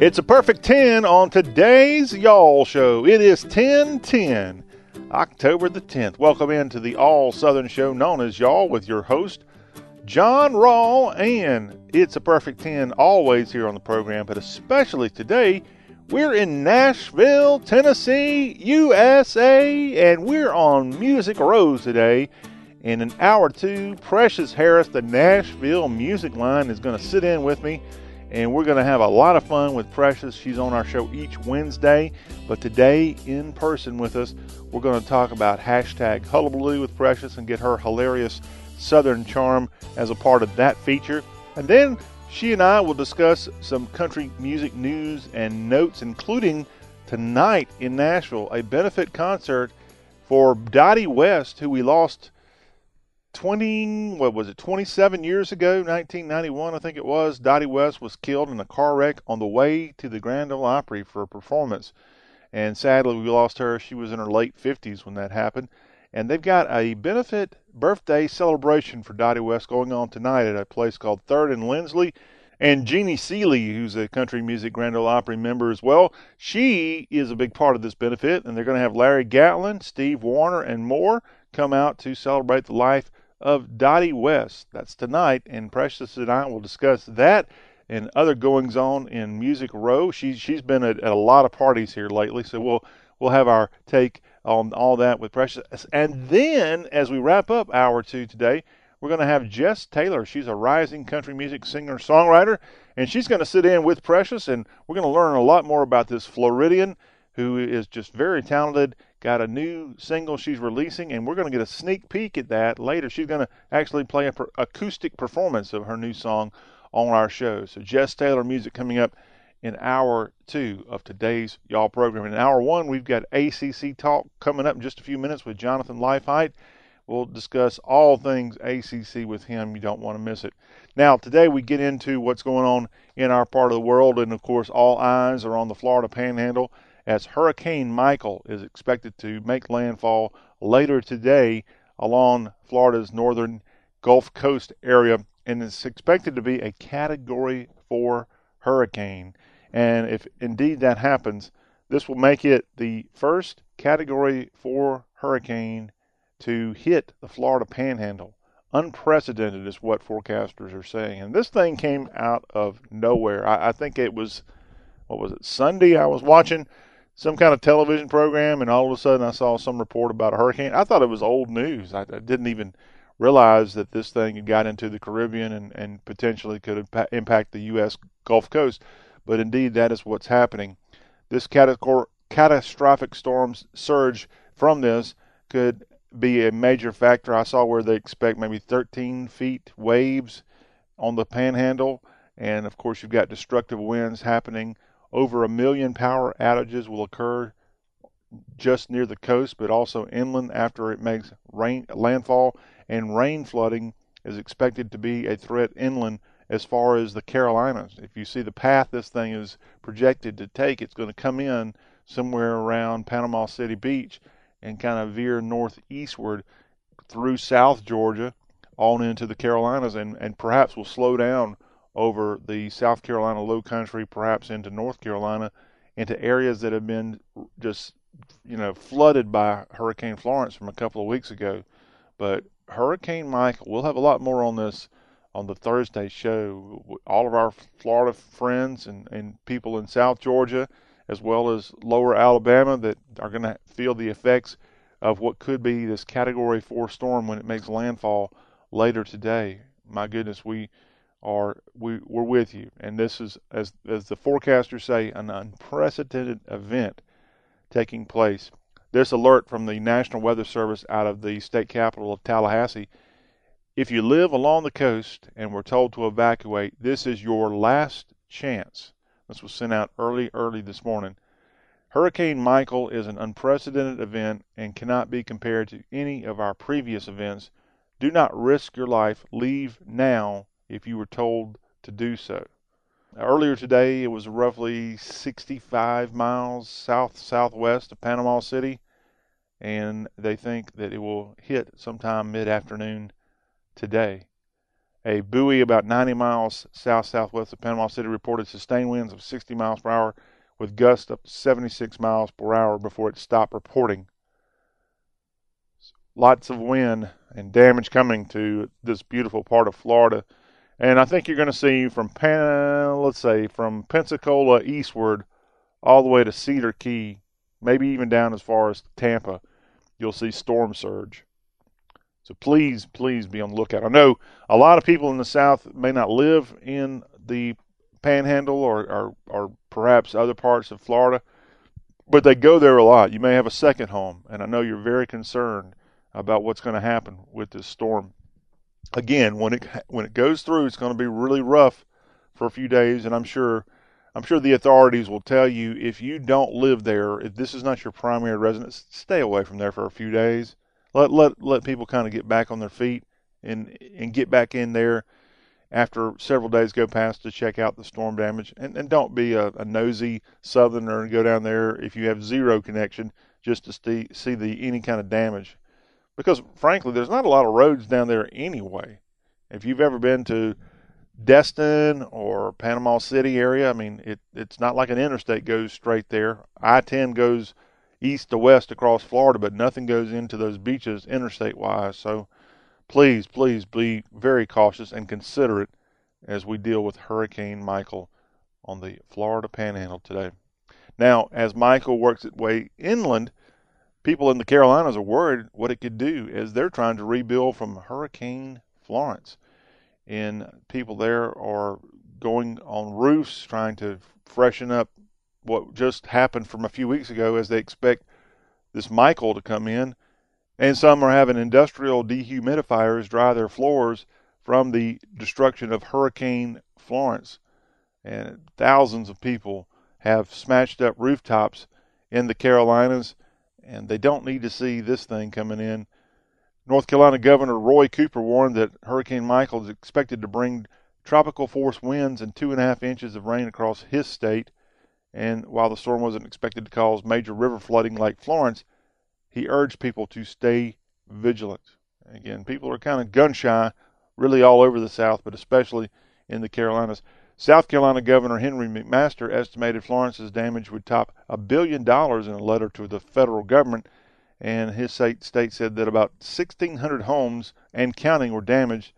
It's a perfect 10 on today's Y'all Show. It is 1010, October the 10th. Welcome into the All Southern Show known as Y'all with your host, John Rawl. And it's a perfect 10 always here on the program, but especially today. We're in Nashville, Tennessee, USA, and we're on Music Row today. In an hour or two, Precious Harris, the Nashville Music Line, is going to sit in with me and we're going to have a lot of fun with Precious. She's on our show each Wednesday, but today in person with us, we're going to talk about hashtag hullabaloo with Precious and get her hilarious Southern charm as a part of that feature. And then she and I will discuss some country music news and notes, including tonight in Nashville, a benefit concert for Dottie West, who we lost 20 what was it 27 years ago 1991 i think it was dottie west was killed in a car wreck on the way to the grand ole opry for a performance. And sadly we lost her. She was in her late 50s when that happened. And they've got a benefit birthday celebration for dottie west going on tonight at a place called third and lindsley. And Jeannie Seely, who's a country music Grand Ole Opry member as well, she is a big part of this benefit, and they're going to have Larry Gatlin, Steve Wariner, and more come out to celebrate the life of Dottie West. That's tonight, and Precious and I will discuss that and other goings on in Music Row. She's she's been at, at a lot of parties here lately, so we'll we'll have our take on all that with Precious. And then, as we wrap up hour two today, we're going to have Jess Taylor. She's a rising country music singer songwriter, and she's going to sit in with Precious, and we're going to learn a lot more about this Floridian who is just very talented got a new single she's releasing, and we're going to get a sneak peek at that later. She's going to actually play an per- acoustic performance of her new song on our show. So, Jess Taylor music coming up in hour two of today's Y'all program. In hour one, we've got ACC Talk coming up in just a few minutes with Jonathan Leifheit. We'll discuss all things ACC with him. You don't want to miss it. Now, today we get into what's going on in our part of the world, and of course, all eyes are on the Florida Panhandle as Hurricane Michael is expected to make landfall later today along Florida's northern Gulf Coast area and is expected to be a Category 4 hurricane. And if indeed that happens, this will make it the first Category 4 hurricane to hit the Florida panhandle. Unprecedented is what forecasters are saying. And this thing came out of nowhere. I, I think it was, what was it, Sunday I was watching some kind of television program, and all of a sudden I saw some report about a hurricane. I thought it was old news. I, I didn't even realize that this thing had got into the Caribbean and, and potentially could impact the U.S. Gulf Coast. But indeed, that is what's happening. This catastrophic storm surge from this could be a major factor. I saw where they expect maybe 13 feet waves on the panhandle. And of course, you've got destructive winds happening over a million power outages will occur just near the coast, but also inland after it makes rain landfall. And rain flooding is expected to be a threat inland as far as the Carolinas. If you see the path this thing is projected to take, it's going to come in somewhere around Panama City Beach and kind of veer northeastward through South Georgia on into the Carolinas and, and perhaps will slow down over the South Carolina low country, perhaps into North Carolina, into areas that have been just, you know, flooded by Hurricane Florence from a couple of weeks ago. But Hurricane Michael, we'll have a lot more on this on the Thursday show. All of our Florida friends and, and people in South Georgia, as well as lower Alabama, that are going to feel the effects of what could be this Category 4 storm when it makes landfall later today. My goodness, we are we, we're with you. And this is, as, as the forecasters say, an unprecedented event taking place. This alert from the National Weather Service out of the state capital of Tallahassee. If you live along the coast and were told to evacuate, this is your last chance. This was sent out early, early this morning. Hurricane Michael is an unprecedented event and cannot be compared to any of our previous events. Do not risk your life. Leave now if you were told to do so. Earlier today, it was roughly 65 miles south southwest of Panama City, and they think that it will hit sometime mid afternoon today. A buoy about 90 miles south southwest of Panama City reported sustained winds of 60 miles per hour with gusts up to 76 miles per hour before it stopped reporting. Lots of wind and damage coming to this beautiful part of Florida. And I think you're going to see from Pan, let's say from Pensacola eastward all the way to Cedar Key, maybe even down as far as Tampa, you'll see storm surge. So please, please be on the lookout. I know a lot of people in the South may not live in the Panhandle or, or, or perhaps other parts of Florida, but they go there a lot. You may have a second home, and I know you're very concerned about what's going to happen with this storm. Again, when it when it goes through, it's going to be really rough for a few days, and I'm sure I'm sure the authorities will tell you if you don't live there, if this is not your primary residence, stay away from there for a few days. Let let let people kind of get back on their feet and and get back in there after several days go past to check out the storm damage. And, and don't be a, a nosy southerner and go down there if you have zero connection just to see, see the any kind of damage. Because frankly, there's not a lot of roads down there anyway. If you've ever been to Destin or Panama City area, I mean, it, it's not like an interstate goes straight there. I-10 goes east to west across Florida, but nothing goes into those beaches interstate wise. So please, please be very cautious and considerate as we deal with Hurricane Michael on the Florida Panhandle today. Now, as Michael works its way inland, people in the Carolinas are worried what it could do as they're trying to rebuild from Hurricane Florence. And people there are going on roofs trying to freshen up what just happened from a few weeks ago as they expect this Michael to come in and some are having industrial dehumidifiers dry their floors from the destruction of Hurricane Florence. And thousands of people have smashed up rooftops in the Carolinas, and they don't need to see this thing coming in. North Carolina Governor Roy Cooper warned that Hurricane Michael is expected to bring tropical force winds and two and a half inches of rain across his state. And while the storm wasn't expected to cause major river flooding like Florence, he urged people to stay vigilant. Again, people are kind of gun shy really all over the South, but especially in the Carolinas. South Carolina Governor Henry McMaster estimated Florence's damage would top a billion dollars in a letter to the federal government, and his state, said that about 1,600 homes and counting were damaged,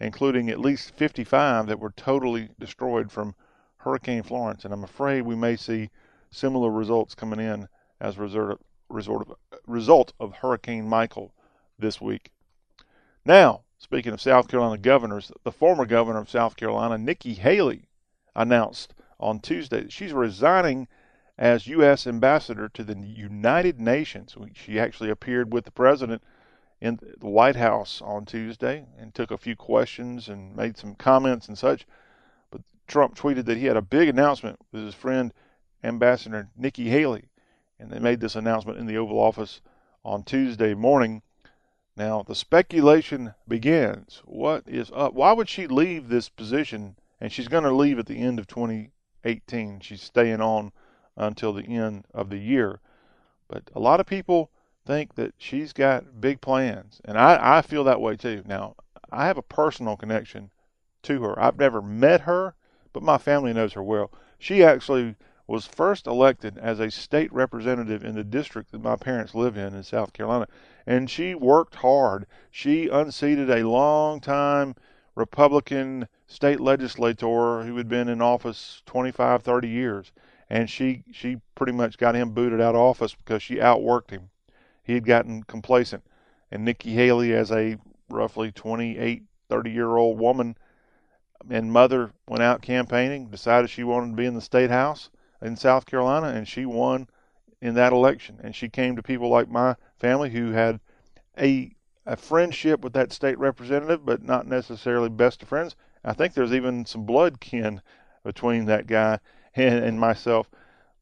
including at least 55 that were totally destroyed from Hurricane Florence. And I'm afraid we may see similar results coming in as a result of, result of Hurricane Michael this week. Now, speaking of South Carolina governors, the former governor of South Carolina, Nikki Haley, announced on Tuesday that she's resigning as U.S. ambassador to the United Nations. She actually appeared with the president in the White House on Tuesday and took a few questions and made some comments and such. But Trump tweeted that he had a big announcement with his friend Ambassador Nikki Haley and they made this announcement in the Oval Office on Tuesday morning. Now, the speculation begins. What is up? Why would she leave this position? And she's going to leave at the end of 2018. She's staying on until the end of the year. But a lot of people think that she's got big plans. And I, I feel that way too. Now, I have a personal connection to her. I've never met her, but my family knows her well. She actually was first elected as a state representative in the district that my parents live in in South Carolina. And she worked hard. She unseated a long time Republican state legislator who had been in office 25, 30 years. And she, she pretty much got him booted out of office because she outworked him. He had gotten complacent. And Nikki Haley, as a roughly 28, 30 year old woman and mother, went out campaigning, decided she wanted to be in the state house in South Carolina, and she won in that election. And she came to people like my family who had a a friendship with that state representative, but not necessarily best of friends. I think there's even some blood kin between that guy and, and myself.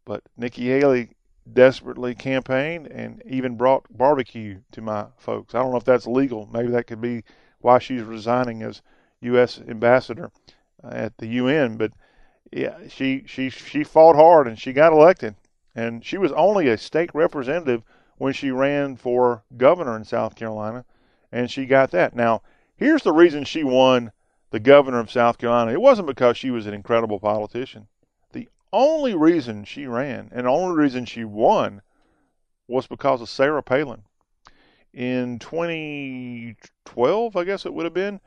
But Nikki Haley desperately campaigned and even brought barbecue to my folks. I don't know if that's legal. Maybe that could be why she's resigning as U.S. ambassador uh, at the UN. But yeah, she she she fought hard and she got elected. And she was only a state representative when she ran for governor in South Carolina, and she got that. Now, here's the reason she won the governor of South Carolina, it wasn't because she was an incredible politician. The only reason she ran and the only reason she won was because of Sarah Palin. In 2012, I guess it would have been,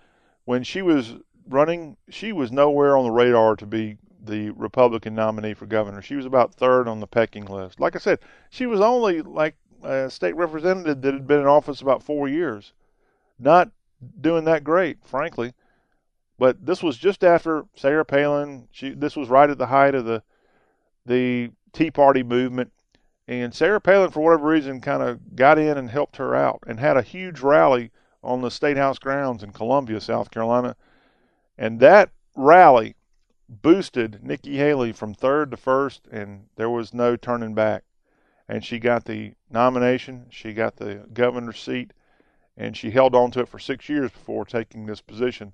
when she was running, she was nowhere on the radar to be the Republican nominee for governor. She was about third on the pecking list. Like I said, she was only like a state representative that had been in office about four years. Not doing that great, frankly. But this was just after Sarah Palin. She this was right at the height of the the Tea Party movement, and Sarah Palin, for whatever reason, kind of got in and helped her out, and had a huge rally on the State House grounds in Columbia, South Carolina, and that rally boosted Nikki Haley from third to first, and there was no turning back. And she got the nomination, she got the governor's seat, and she held on to it for six years before taking this position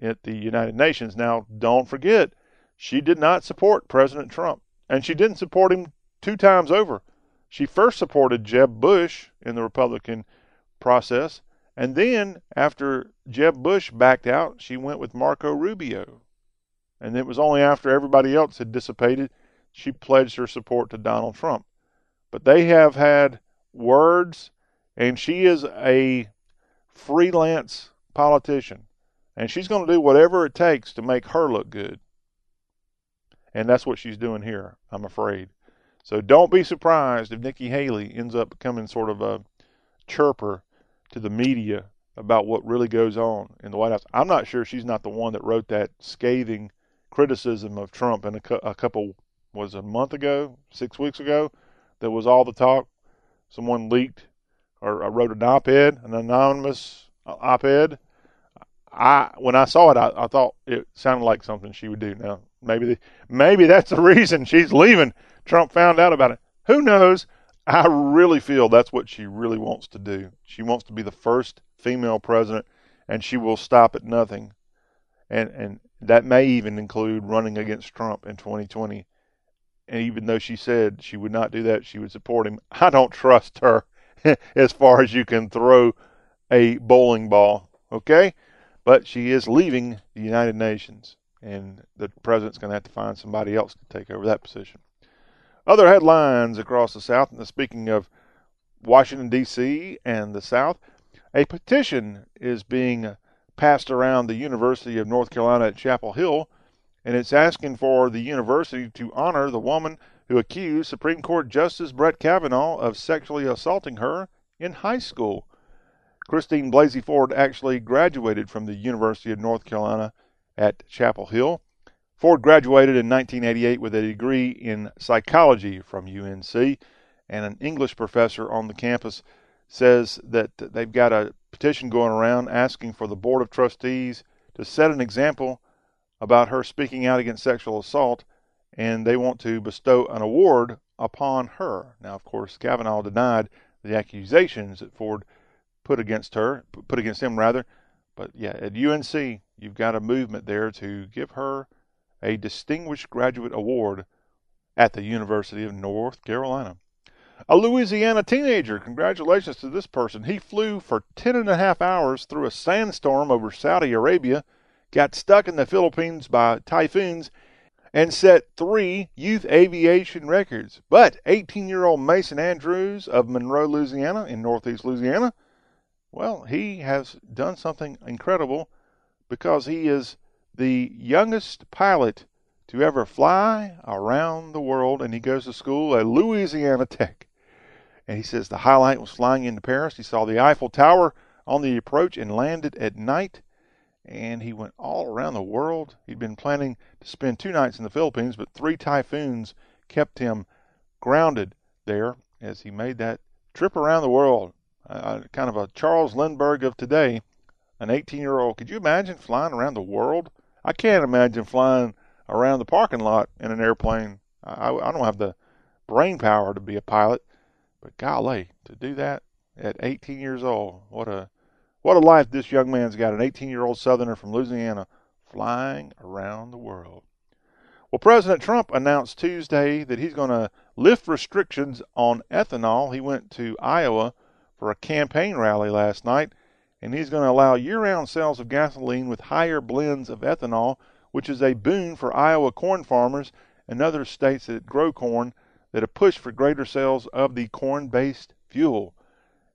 at the United Nations. Now, don't forget, she did not support President Trump, and she didn't support him two times over. She first supported Jeb Bush in the Republican process, and then after Jeb Bush backed out, she went with Marco Rubio. And it was only after everybody else had dissipated she pledged her support to Donald Trump. But they have had words, and she is a freelance politician. And she's going to do whatever it takes to make her look good. And that's what she's doing here, I'm afraid. So don't be surprised if Nikki Haley ends up becoming sort of a chirper to the media about what really goes on in the White House. I'm not sure she's not the one that wrote that scathing criticism of Trump in a, a couple was a month ago, six weeks ago. That was all the talk. Someone leaked or I wrote an op-ed, an anonymous op-ed I when I saw it, I, I thought it sounded like something she would do. Now maybe the, maybe that's the reason she's leaving. Trump found out about it. Who knows? I really feel that's what she really wants to do. She wants to be the first female president, and she will stop at nothing. And and that may even include running against Trump in 2020. And even though she said she would not do that, she would support him. I don't trust her as far as you can throw a bowling ball. Okay? But she is leaving the United Nations, and the president's going to have to find somebody else to take over that position. Other headlines across the South, and speaking of Washington, D.C. and the South, a petition is being passed around the University of North Carolina at Chapel Hill, and it's asking for the university to honor the woman who accused Supreme Court Justice Brett Kavanaugh of sexually assaulting her in high school. Christine Blasey Ford actually graduated from the University of North Carolina at Chapel Hill. Ford graduated in 1988 with a degree in psychology from UNC, and an English professor on the campus says that they've got a petition going around asking for the Board of Trustees to set an example about her speaking out against sexual assault, and they want to bestow an award upon her. Now, of course, Kavanaugh denied the accusations that Ford put against her, put against him rather. But yeah, at UNC, you've got a movement there to give her a Distinguished Graduate Award at the University of North Carolina. A Louisiana teenager, congratulations to this person. He flew for ten and a half hours through a sandstorm over Saudi Arabia, got stuck in the Philippines by typhoons, and set three youth aviation records. But 18 year old Mason Andrews of Monroe, Louisiana, in northeast Louisiana, well, he has done something incredible because he is the youngest pilot to ever fly around the world, and he goes to school at Louisiana Tech. And he says the highlight was flying into Paris. He saw the Eiffel Tower on the approach and landed at night. And he went all around the world. He'd been planning to spend two nights in the Philippines, but three typhoons kept him grounded there as he made that trip around the world uh, kind of a Charles Lindbergh of today, an 18 year old. Could you imagine flying around the world? I can't imagine flying around the parking lot in an airplane. I, I don't have the brain power to be a pilot, but golly, to do that at 18 years old, what a what a life this young man's got. An 18 year old Southerner from Louisiana flying around the world. Well, President Trump announced Tuesday that he's going to lift restrictions on ethanol. He went to Iowa for a campaign rally last night, and he's going to allow year-round sales of gasoline with higher blends of ethanol, which is a boon for Iowa corn farmers and other states that grow corn that have pushed for greater sales of the corn-based fuel.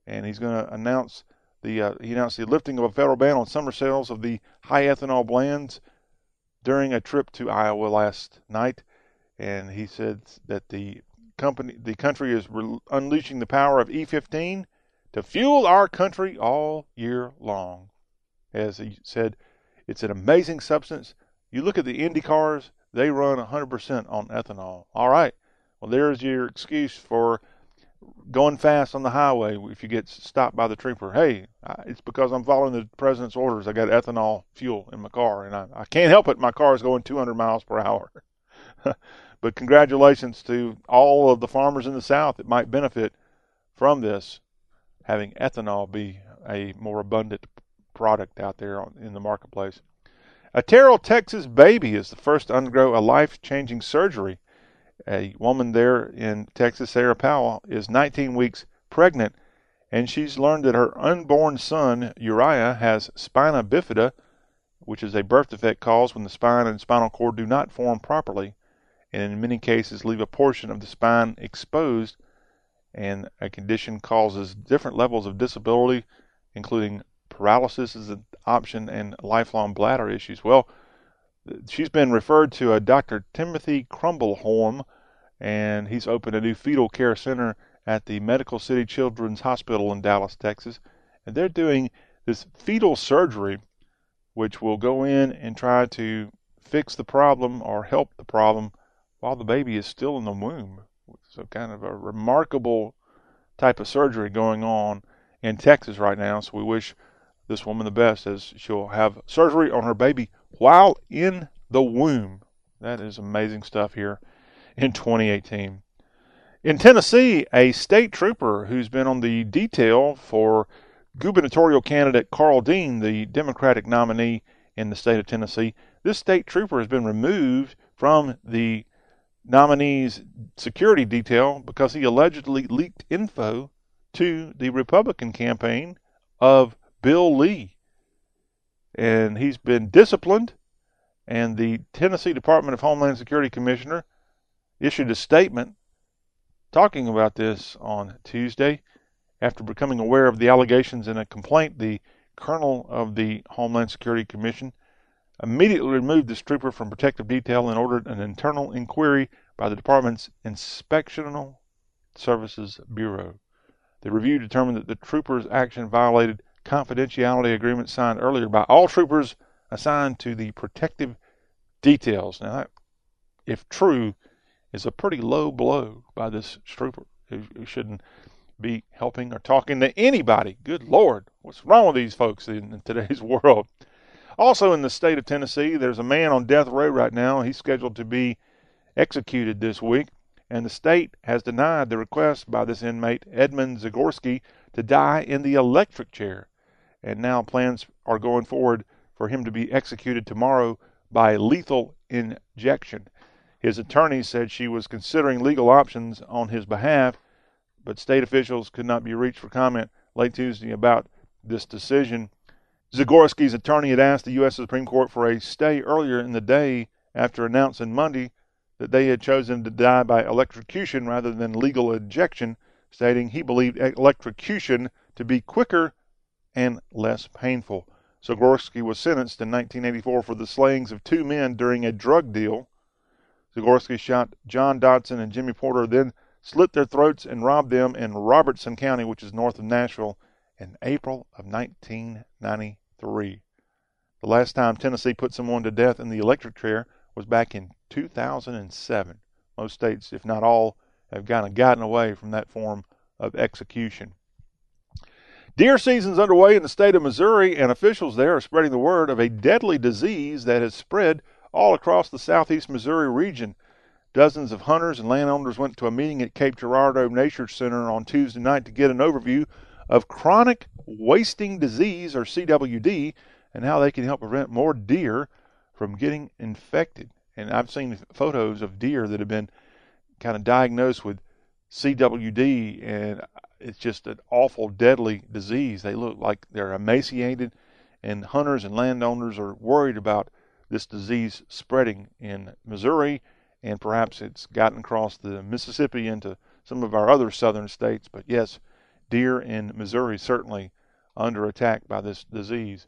And he's going to announce the uh, he announced the lifting of a federal ban on summer sales of the high ethanol blends during a trip to Iowa last night, and he said that the company the country is re- unleashing the power of E15 to fuel our country all year long. As he said, it's an amazing substance. You look at the Indy cars, they run 100% on ethanol. All right. Well, there's your excuse for going fast on the highway if you get stopped by the trooper. Hey, it's because I'm following the president's orders. I got ethanol fuel in my car, and I, I can't help it. My car is going 200 miles per hour. but congratulations to all of the farmers in the South that might benefit from this, having ethanol be a more abundant product out there in the marketplace. A Terrell, Texas baby is the first to undergo a life changing surgery a woman there in Texas, Sarah Powell, is 19 weeks pregnant, and she's learned that her unborn son, Uriah, has spina bifida, which is a birth defect caused when the spine and spinal cord do not form properly, and in many cases leave a portion of the spine exposed, and a condition causes different levels of disability, including paralysis as an option and lifelong bladder issues. Well, she's been referred to a Dr. Timothy Crombleholme, and he's opened a new fetal care center at the Medical City Children's Hospital in Dallas, Texas. And they're doing this fetal surgery, which will go in and try to fix the problem or help the problem while the baby is still in the womb. So, kind of a remarkable type of surgery going on in Texas right now. So, we wish this woman the best as she'll have surgery on her baby while in the womb. That is amazing stuff here in 2018. In Tennessee, a state trooper who's been on the detail for gubernatorial candidate Karl Dean, the Democratic nominee in the state of Tennessee, this state trooper has been removed from the nominee's security detail because he allegedly leaked info to the Republican campaign of Bill Lee. And he's been disciplined, and the Tennessee Department of Homeland Security Commissioner issued a statement talking about this on Tuesday. After becoming aware of the allegations in a complaint, the colonel of the Homeland Security Commission immediately removed this trooper from protective detail and ordered an internal inquiry by the department's Inspectional Services Bureau. The review determined that the trooper's action violated confidentiality agreement signed earlier by all troopers assigned to the protective details. Now, if true, is a pretty low blow by this trooper who, who shouldn't be helping or talking to anybody. Good Lord, what's wrong with these folks in, in today's world? Also, in the state of Tennessee, there's a man on death row right now. He's scheduled to be executed this week, and the state has denied the request by this inmate, Edmund Zagorski, to die in the electric chair and now plans are going forward for him to be executed tomorrow by lethal injection. His attorney said she was considering legal options on his behalf, but state officials could not be reached for comment late Tuesday about this decision. Zagorski's attorney had asked the U.S. Supreme Court for a stay earlier in the day after announcing Monday that they had chosen to die by electrocution rather than legal injection, stating he believed electrocution to be quicker and less painful. Zagorski was sentenced in 1984 for the slayings of two men during a drug deal. Zagorski shot John Dodson and Jimmy Porter, then slit their throats and robbed them in Robertson County, which is north of Nashville, in April of 1993. The last time Tennessee put someone to death in the electric chair was back in 2007. Most states, if not all, have kind of gotten away from that form of execution. Deer season's underway in the state of Missouri, and officials there are spreading the word of a deadly disease that has spread all across the southeast Missouri region. Dozens of hunters and landowners went to a meeting at Cape Girardeau Nature Center on Tuesday night to get an overview of chronic wasting disease, or CWD, and how they can help prevent more deer from getting infected. And I've seen photos of deer that have been kind of diagnosed with CWD, and it's just an awful, deadly disease. They look like they're emaciated, and hunters and landowners are worried about this disease spreading in Missouri, and perhaps it's gotten across the Mississippi into some of our other southern states. But yes, deer in Missouri certainly under attack by this disease.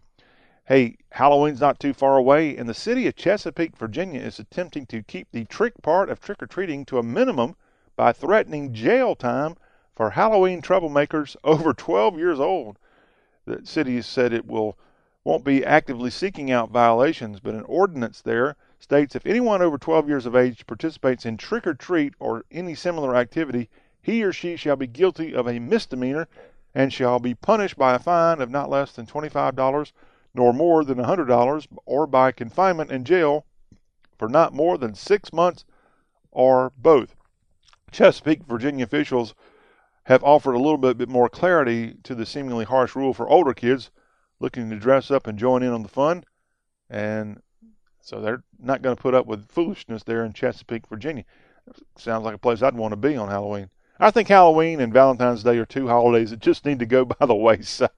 Hey, Halloween's not too far away, and the city of Chesapeake, Virginia is attempting to keep the trick part of trick or treating to a minimum by threatening jail time for Halloween troublemakers over 12 years old. The city said it will won't be actively seeking out violations, but an ordinance there states if anyone over 12 years of age participates in trick or treat or any similar activity, he or she shall be guilty of a misdemeanor and shall be punished by a fine of not less than $25 nor more than $100, or by confinement in jail for not more than six months or both. Chesapeake, Virginia officials have offered a little bit, bit more clarity to the seemingly harsh rule for older kids looking to dress up and join in on the fun. And so they're not going to put up with foolishness there in Chesapeake, Virginia. Sounds like a place I'd want to be on Halloween. I think Halloween and Valentine's Day are two holidays that just need to go by the wayside.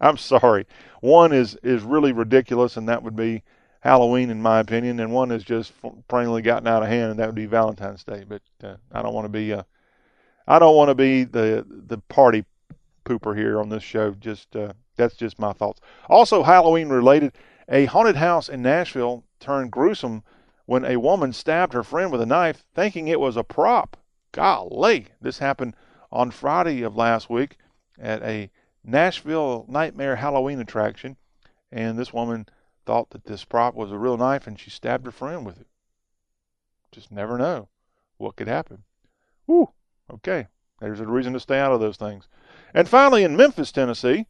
I'm sorry. One is is really ridiculous, and that would be Halloween, in my opinion, and one is just plainly gotten out of hand, and that would be Valentine's Day. But uh, I don't want to be uh, I don't want to be the the party pooper here on this show. Just uh, that's just my thoughts. Also, Halloween related, a haunted house in Nashville turned gruesome when a woman stabbed her friend with a knife, thinking it was a prop. Golly, this happened on Friday of last week at a Nashville Nightmare Halloween attraction, and this woman thought that this prop was a real knife and she stabbed her friend with it. Just never know what could happen. Whew, okay, there's a reason to stay out of those things. And finally, in Memphis, Tennessee,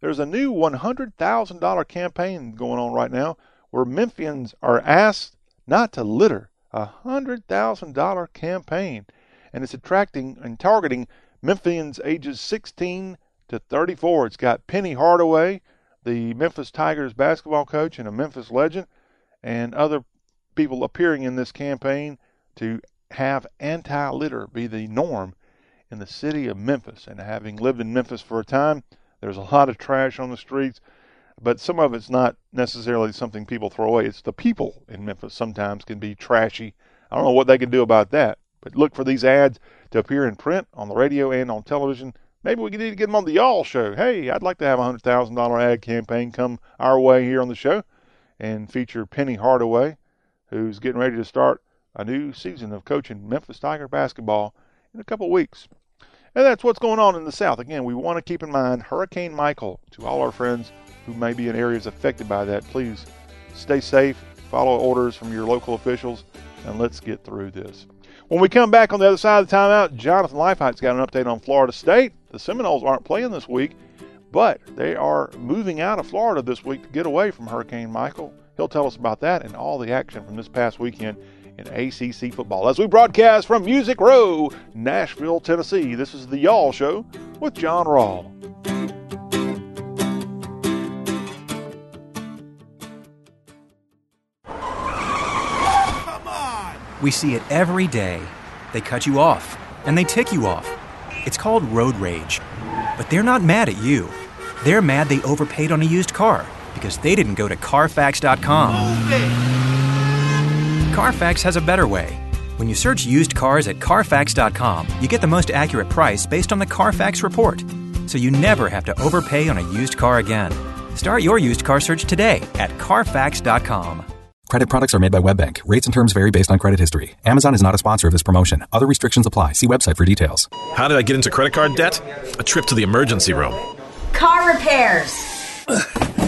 there's a new $100,000 campaign going on right now where Memphians are asked not to litter. A $100,000 campaign and it's attracting and targeting Memphians ages 16 to 34. It's got Penny Hardaway, the Memphis Tigers basketball coach and a Memphis legend, and other people appearing in this campaign to have anti litter be the norm in the city of Memphis. And having lived in Memphis for a time, there's a lot of trash on the streets, but some of it's not necessarily something people throw away. It's the people in Memphis sometimes can be trashy. I don't know what they can do about that. But look for these ads to appear in print, on the radio, and on television. Maybe we need to get them on the Y'all Show. Hey, I'd like to have a hundred thousand dollar ad campaign come our way here on the show, and feature Penny Hardaway, who's getting ready to start a new season of coaching Memphis Tiger basketball in a couple weeks. And that's what's going on in the South. Again, we want to keep in mind Hurricane Michael. To all our friends who may be in areas affected by that, please stay safe, follow orders from your local officials, and let's get through this. When we come back on the other side of the timeout, Jonathan Leifheit's got an update on Florida State. The Seminoles aren't playing this week, but they are moving out of Florida this week to get away from Hurricane Michael. He'll tell us about that and all the action from this past weekend in ACC football. As we broadcast from Music Row, Nashville, Tennessee, this is the Y'all Show with John Rawl. We see it every day. They cut you off, and they tick you off. It's called road rage. But they're not mad at you. They're mad they overpaid on a used car because they didn't go to Carfax.com. Carfax has a better way. When you search used cars at Carfax.com, you get the most accurate price based on the Carfax report. So you never have to overpay on a used car again. Start your used car search today at Carfax.com. Credit products are made by WebBank. Rates and terms vary based on credit history. Amazon is not a sponsor of this promotion. Other restrictions apply. See website for details. How did I get into credit card debt? A trip to the emergency room. Car repairs.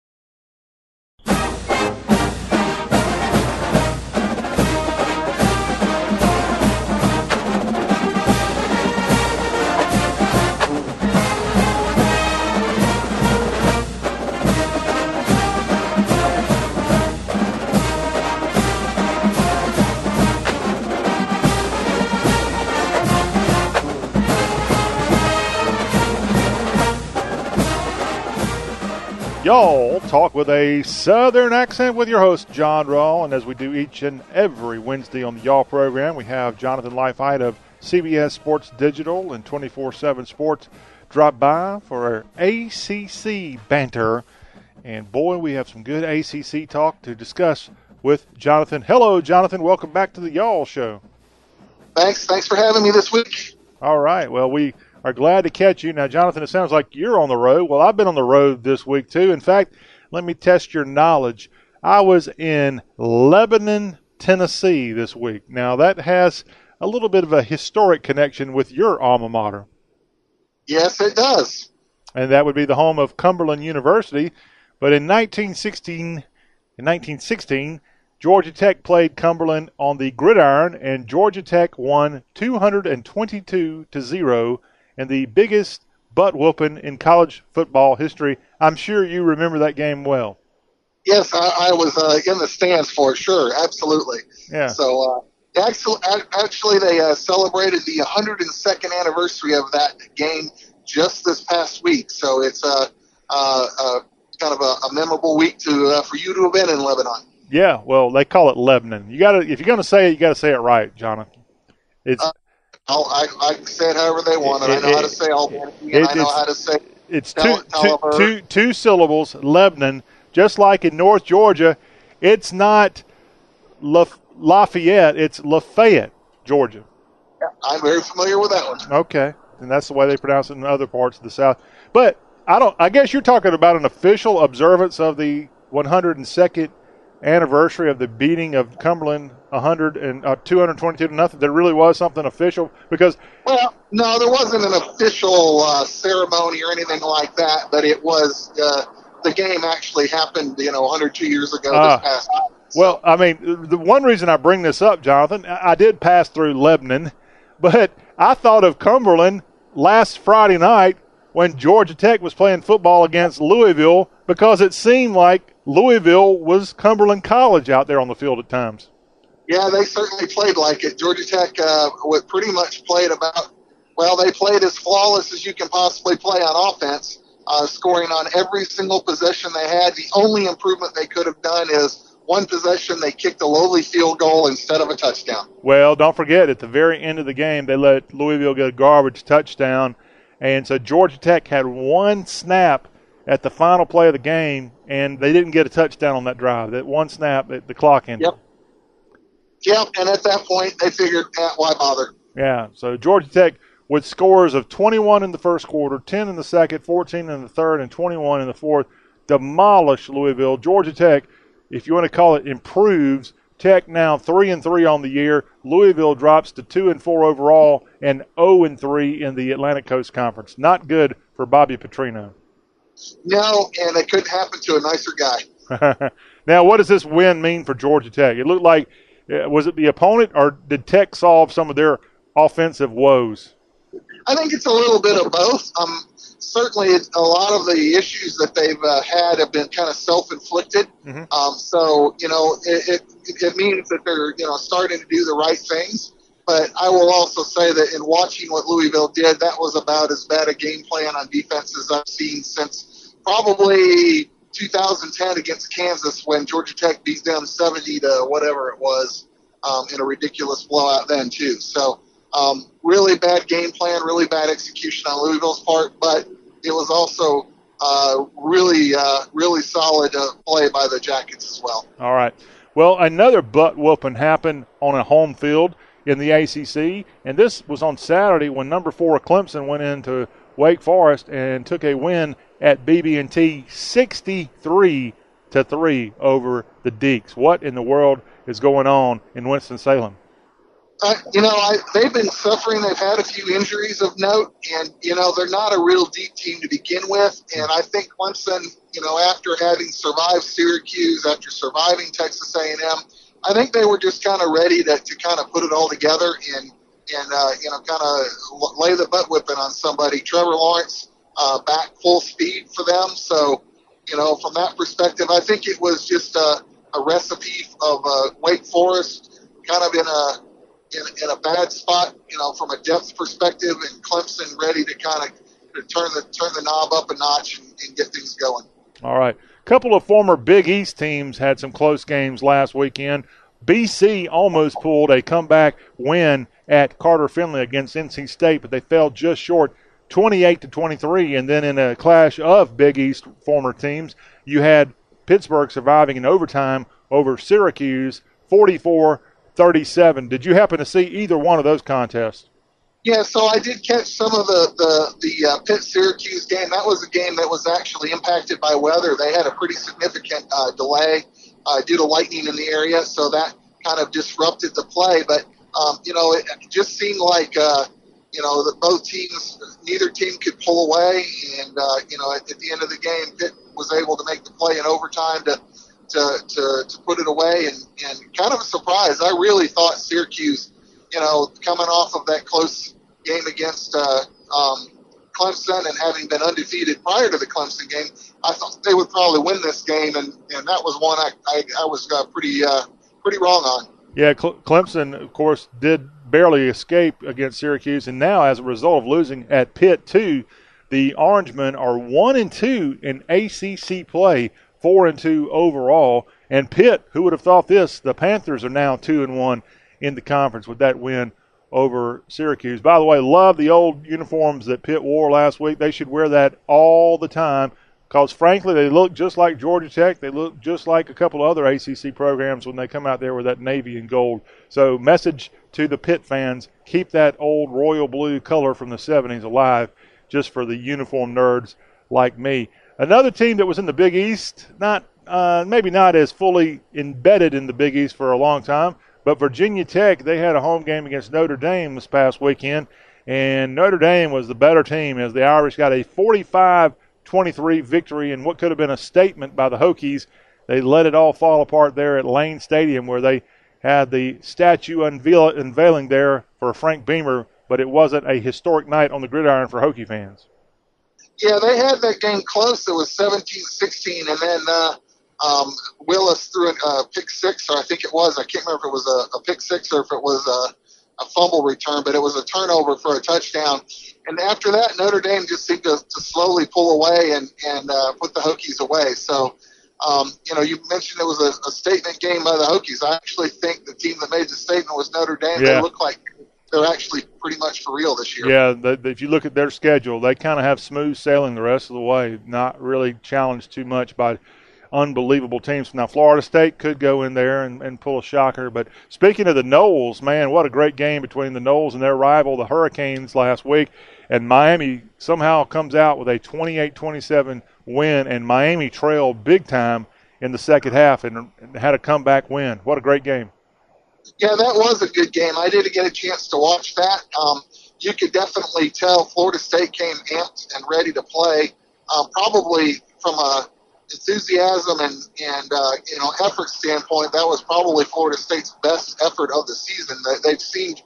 Y'all talk with a southern accent with your host, John Rawl. And as we do each and every Wednesday on the Y'all program, we have Jonathan Leifheit of CBS Sports Digital and 24 7 Sports drop by for our ACC banter. And boy, we have some good ACC talk to discuss with Jonathan. Hello, Jonathan. Welcome back to the Y'all show. Thanks. Thanks for having me this week. All right. Well, we are glad to catch you. Now, Jonathan, it sounds like you're on the road. Well, I've been on the road this week too. In fact, let me test your knowledge. I was in Lebanon, Tennessee this week. Now, that has a little bit of a historic connection with your alma mater. Yes, it does. And that would be the home of Cumberland University. But in 1916, in 1916, Georgia Tech played Cumberland on the gridiron, and Georgia Tech won 222 to zero and the biggest butt whooping in college football history. I'm sure you remember that game well. Yes, I, I was uh, in the stands for sure, absolutely. Yeah. So uh, actually, actually, they uh, celebrated the 102nd anniversary of that game just this past week. So it's a, uh, uh, kind of a, a, memorable week to uh, for you to have been in Lebanon. Yeah, well, they call it Lebanon. You got to if you're going to say it, you got to say it right, Jonathan. It's I, I can say it however they want, and it, I know it, how to say Albany, and I know how to say it's two, two, two, two syllables, Lebanon. Just like in North Georgia, it's not Lafayette, it's Lafayette, Georgia. Yeah, I'm very familiar with that one. Okay, and that's the way they pronounce it in other parts of the South. But I don't. I guess you're talking about an official observance of the 102nd anniversary of the beating of Cumberland 100 and uh, 222 to nothing. There really was something official because. Well, no, there wasn't an official uh, ceremony or anything like that, but it was uh, the game actually happened, you know, 102 years ago this ah. past. So. Well, I mean, the one reason I bring this up, Jonathan, I did pass through Lebanon, but I thought of Cumberland last Friday night when Georgia Tech was playing football against Louisville because it seemed like Louisville was Cumberland College out there on the field at times. Yeah, they certainly played like it. Georgia Tech uh, pretty much played about, well, they played as flawless as you can possibly play on offense, uh, scoring on every single possession they had. The only improvement they could have done is one possession they kicked a lowly field goal instead of a touchdown. Well, don't forget, at the very end of the game, they let Louisville get a garbage touchdown. And so Georgia Tech had one snap at the final play of the game, and they didn't get a touchdown on that drive. That one snap, at the clock ended. Yep. Yep, and at that point, they figured, eh, why bother? Yeah, so Georgia Tech with scores of 21 in the first quarter, 10 in the second, 14 in the third, and 21 in the fourth, demolished Louisville. Georgia Tech, if you want to call it, improves. Tech now three and three on the year. Louisville drops to two and four overall, and 0 and three in the Atlantic Coast Conference. Not good for Bobby Petrino. No, and it couldn't happen to a nicer guy. now, what does this win mean for Georgia Tech? It looked like was it the opponent, or did Tech solve some of their offensive woes? I think it's a little bit of both. Um, certainly, a lot of the issues that they've uh, had have been kind of self-inflicted. Mm-hmm. Um, so, you know, it, it, it means that they're you know starting to do the right things. But I will also say that in watching what Louisville did, that was about as bad a game plan on defense as I've seen since probably 2010 against Kansas when Georgia Tech beat them 70 to whatever it was um, in a ridiculous blowout then too. So um, really bad game plan, really bad execution on Louisville's part, but it was also uh, really, uh, really solid uh, play by the Jackets as well. All right. Well, another butt whooping happened on a home field in the ACC, and this was on Saturday when number four Clemson went into Wake Forest and took a win at BB&T 63 to 3 over the Deacs. What in the world is going on in Winston-Salem? Uh, you know, I, they've been suffering. They've had a few injuries of note, and you know they're not a real deep team to begin with. And I think Clemson, you know, after having survived Syracuse, after surviving Texas A&M, I think they were just kind of ready to, to kind of put it all together and and uh, you know kind of lay the butt whipping on somebody. Trevor Lawrence uh, back full speed for them, so you know from that perspective, I think it was just a, a recipe of uh, Wake Forest kind of in a in, in a bad spot, you know, from a depth perspective, and Clemson ready to kind of turn the turn the knob up a notch and, and get things going. All right, a couple of former Big East teams had some close games last weekend. BC almost pulled a comeback win at Carter Finley against NC State, but they fell just short, 28 to 23. And then in a clash of Big East former teams, you had Pittsburgh surviving in overtime over Syracuse, 44 37. Did you happen to see either one of those contests? Yeah, so I did catch some of the the the uh, Pitt Syracuse game. That was a game that was actually impacted by weather. They had a pretty significant uh, delay uh, due to lightning in the area, so that kind of disrupted the play. But um, you know, it, just seemed like uh, you know that both teams, neither team could pull away, and uh, you know, at, at the end of the game, Pitt was able to make the play in overtime to to, to, to put it away and, and kind of a surprise. I really thought Syracuse, you know, coming off of that close game against uh, um, Clemson and having been undefeated prior to the Clemson game, I thought they would probably win this game, and, and that was one I, I, I was uh, pretty uh, pretty wrong on. Yeah, Clemson, of course, did barely escape against Syracuse, and now as a result of losing at Pitt too, the Orangemen are one and two in ACC play four and two overall. And Pitt, who would have thought this? The Panthers are now two and one in the conference with that win over Syracuse. By the way, love the old uniforms that Pitt wore last week. They should wear that all the time because, frankly, they look just like Georgia Tech. They look just like a couple other ACC programs when they come out there with that navy and gold. So, message to the Pitt fans keep that old royal blue color from the 70s alive just for the uniform nerds like me. Another team that was in the Big East, not uh, maybe not as fully embedded in the Big East for a long time, but Virginia Tech, they had a home game against Notre Dame this past weekend, and Notre Dame was the better team as the Irish got a 45 23 victory in what could have been a statement by the Hokies. They let it all fall apart there at Lane Stadium where they had the statue unveil- unveiling there for Frank Beamer, but it wasn't a historic night on the gridiron for Hokie fans. Yeah, they had that game close. It was 17-16, and then uh, um, Willis threw a uh, pick six, or I think it was. I can't remember if it was a, a pick six or if it was a, fumble return, but it was a turnover for a touchdown. And after that, Notre Dame just seemed to, to slowly pull away and and uh, put the Hokies away. So, um, you know, you mentioned it was a, a statement game by the Hokies. I actually think the team that made the statement was Notre Dame. Yeah. They look like they're actually pretty much for real this year. Yeah, the, the, if you look at their schedule, they kind of have smooth sailing the rest of the way, not really challenged too much by unbelievable teams. Now, Florida State could go in there and, and pull a shocker. But speaking of the Noles, man, what a great game between the Noles and their rival, the Hurricanes, last week. And Miami somehow comes out with a 28 27 win, and Miami trailed big time in the second half and had a comeback win. What a great game. Yeah, that was a good game. I didn't get a chance to watch that. Um, you could definitely tell Florida State came amped and ready to play. Um, probably from a enthusiasm and and uh, you know effort standpoint, that was probably Florida State's best effort of the season. They, they've seemed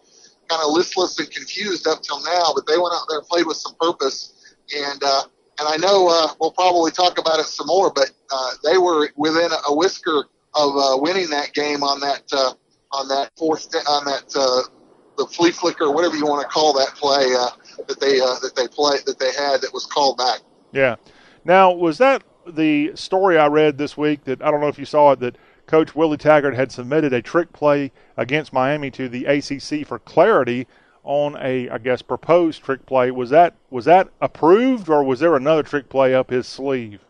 kind of listless and confused up till now, but they went out there and played with some purpose. And uh, and I know uh, we'll probably talk about it some more, but uh, they were within a, whisker of uh, winning that game on that uh, on that fourth on that uh, the flea flicker, whatever you want to call that play uh, that they uh, that they play that they had that was called back. Yeah. Now, was that the story I read this week that I don't know if you saw it that Coach Willie Taggart had submitted a trick play against Miami to the ACC for clarity on a, I guess, proposed trick play. Was that was that approved, or was there another trick play up his sleeve?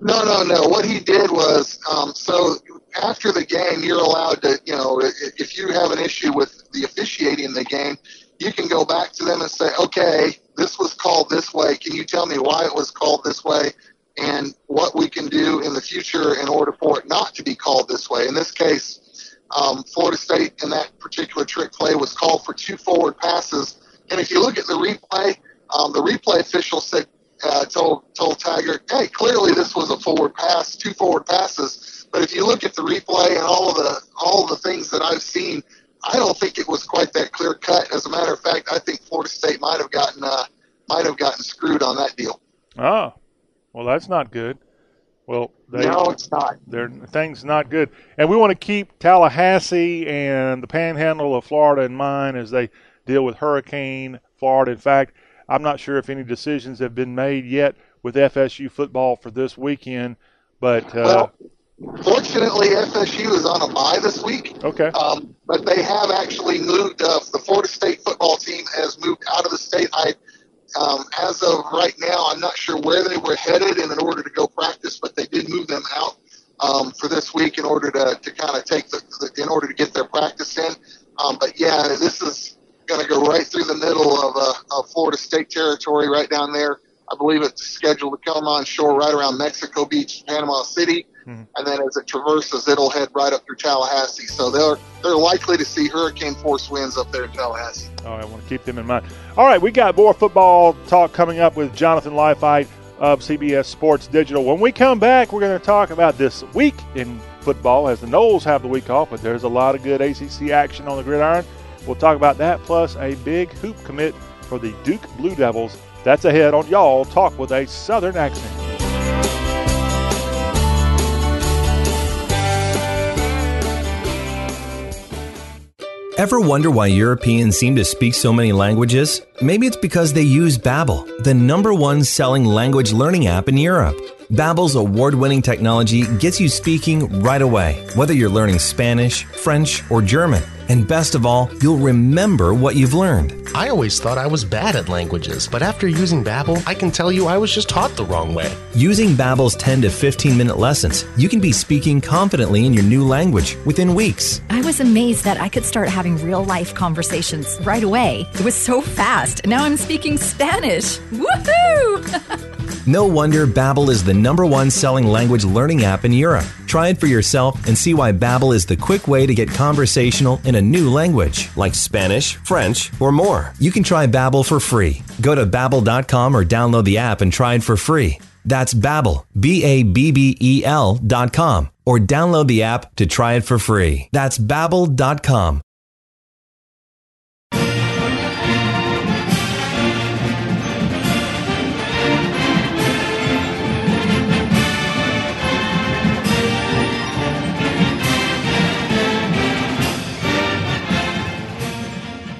No, no, no. What he did was, um, so after the game, you're allowed to, you know, if you have an issue with the officiating in the game, you can go back to them and say, okay, this was called this way. Can you tell me why it was called this way? And what we can do in the future in order for it not to be called this way. In this case, um, Florida State in that particular trick play was called for two forward passes. And if you look at the replay, um, the replay official said, uh, told told Taggart, "Hey, clearly this was a forward pass, two forward passes." But if you look at the replay and all of the all of the things that I've seen, I don't think it was quite that clear cut. As a matter of fact, I think Florida State might have gotten uh, might have gotten screwed on that deal. Oh, well, that's not good. Well, they, no, it's not. Their things not good, and we want to keep Tallahassee and the Panhandle of Florida in mind as they deal with Hurricane Florida. In fact, I'm not sure if any decisions have been made yet with FSU football for this weekend, but. Uh, well, fortunately, FSU is on a bye this week. Okay. Um, but they have actually moved. Uh, the Florida State football team has moved out of the state. I um, as of right now, I'm not sure where they were headed in order to go practice, but they did move them out um, for this week in order to, to kind of take the, the, in order to get their practice in. Um, but yeah, this is going to go right through the middle of, uh, of Florida State territory, right down there. I believe it's scheduled to come on shore right around Mexico Beach, Panama City, mm-hmm. and then as it traverses, it'll head right up through Tallahassee. So they're they're likely to see hurricane force winds up there in Tallahassee. Oh, I want to keep them in mind. All right, we got more football talk coming up with Jonathan Leifheit of CBS Sports Digital. When we come back, we're going to talk about this week in football as the Noles have the week off, but there's a lot of good ACC action on the gridiron. We'll talk about that plus a big hoop commit for the Duke Blue Devils that's ahead on Y'all Talk with a Southern accent. Ever wonder why Europeans seem to speak so many languages? Maybe it's because they use Babbel, the number one selling language learning app in Europe. Babbel's award-winning technology gets you speaking right away, whether you're learning Spanish, French, or German. And best of all, you'll remember what you've learned. I always thought I was bad at languages, but after using Babbel, I can tell you I was just taught the wrong way. Using Babbel's 10 to 15 minute lessons, you can be speaking confidently in your new language within weeks. I was amazed that I could start having real life conversations right away. It was so fast. Now I'm speaking Spanish. Woohoo! no wonder Babbel is the number one selling language learning app in Europe. Try it for yourself and see why Babbel is the quick way to get conversational in a new language, like Spanish, French, or more. You can try Babbel for free. Go to babbel.com or download the app and try it for free. That's Babbel, B A B B E L dot com, or download the app to try it for free. That's babbel.com.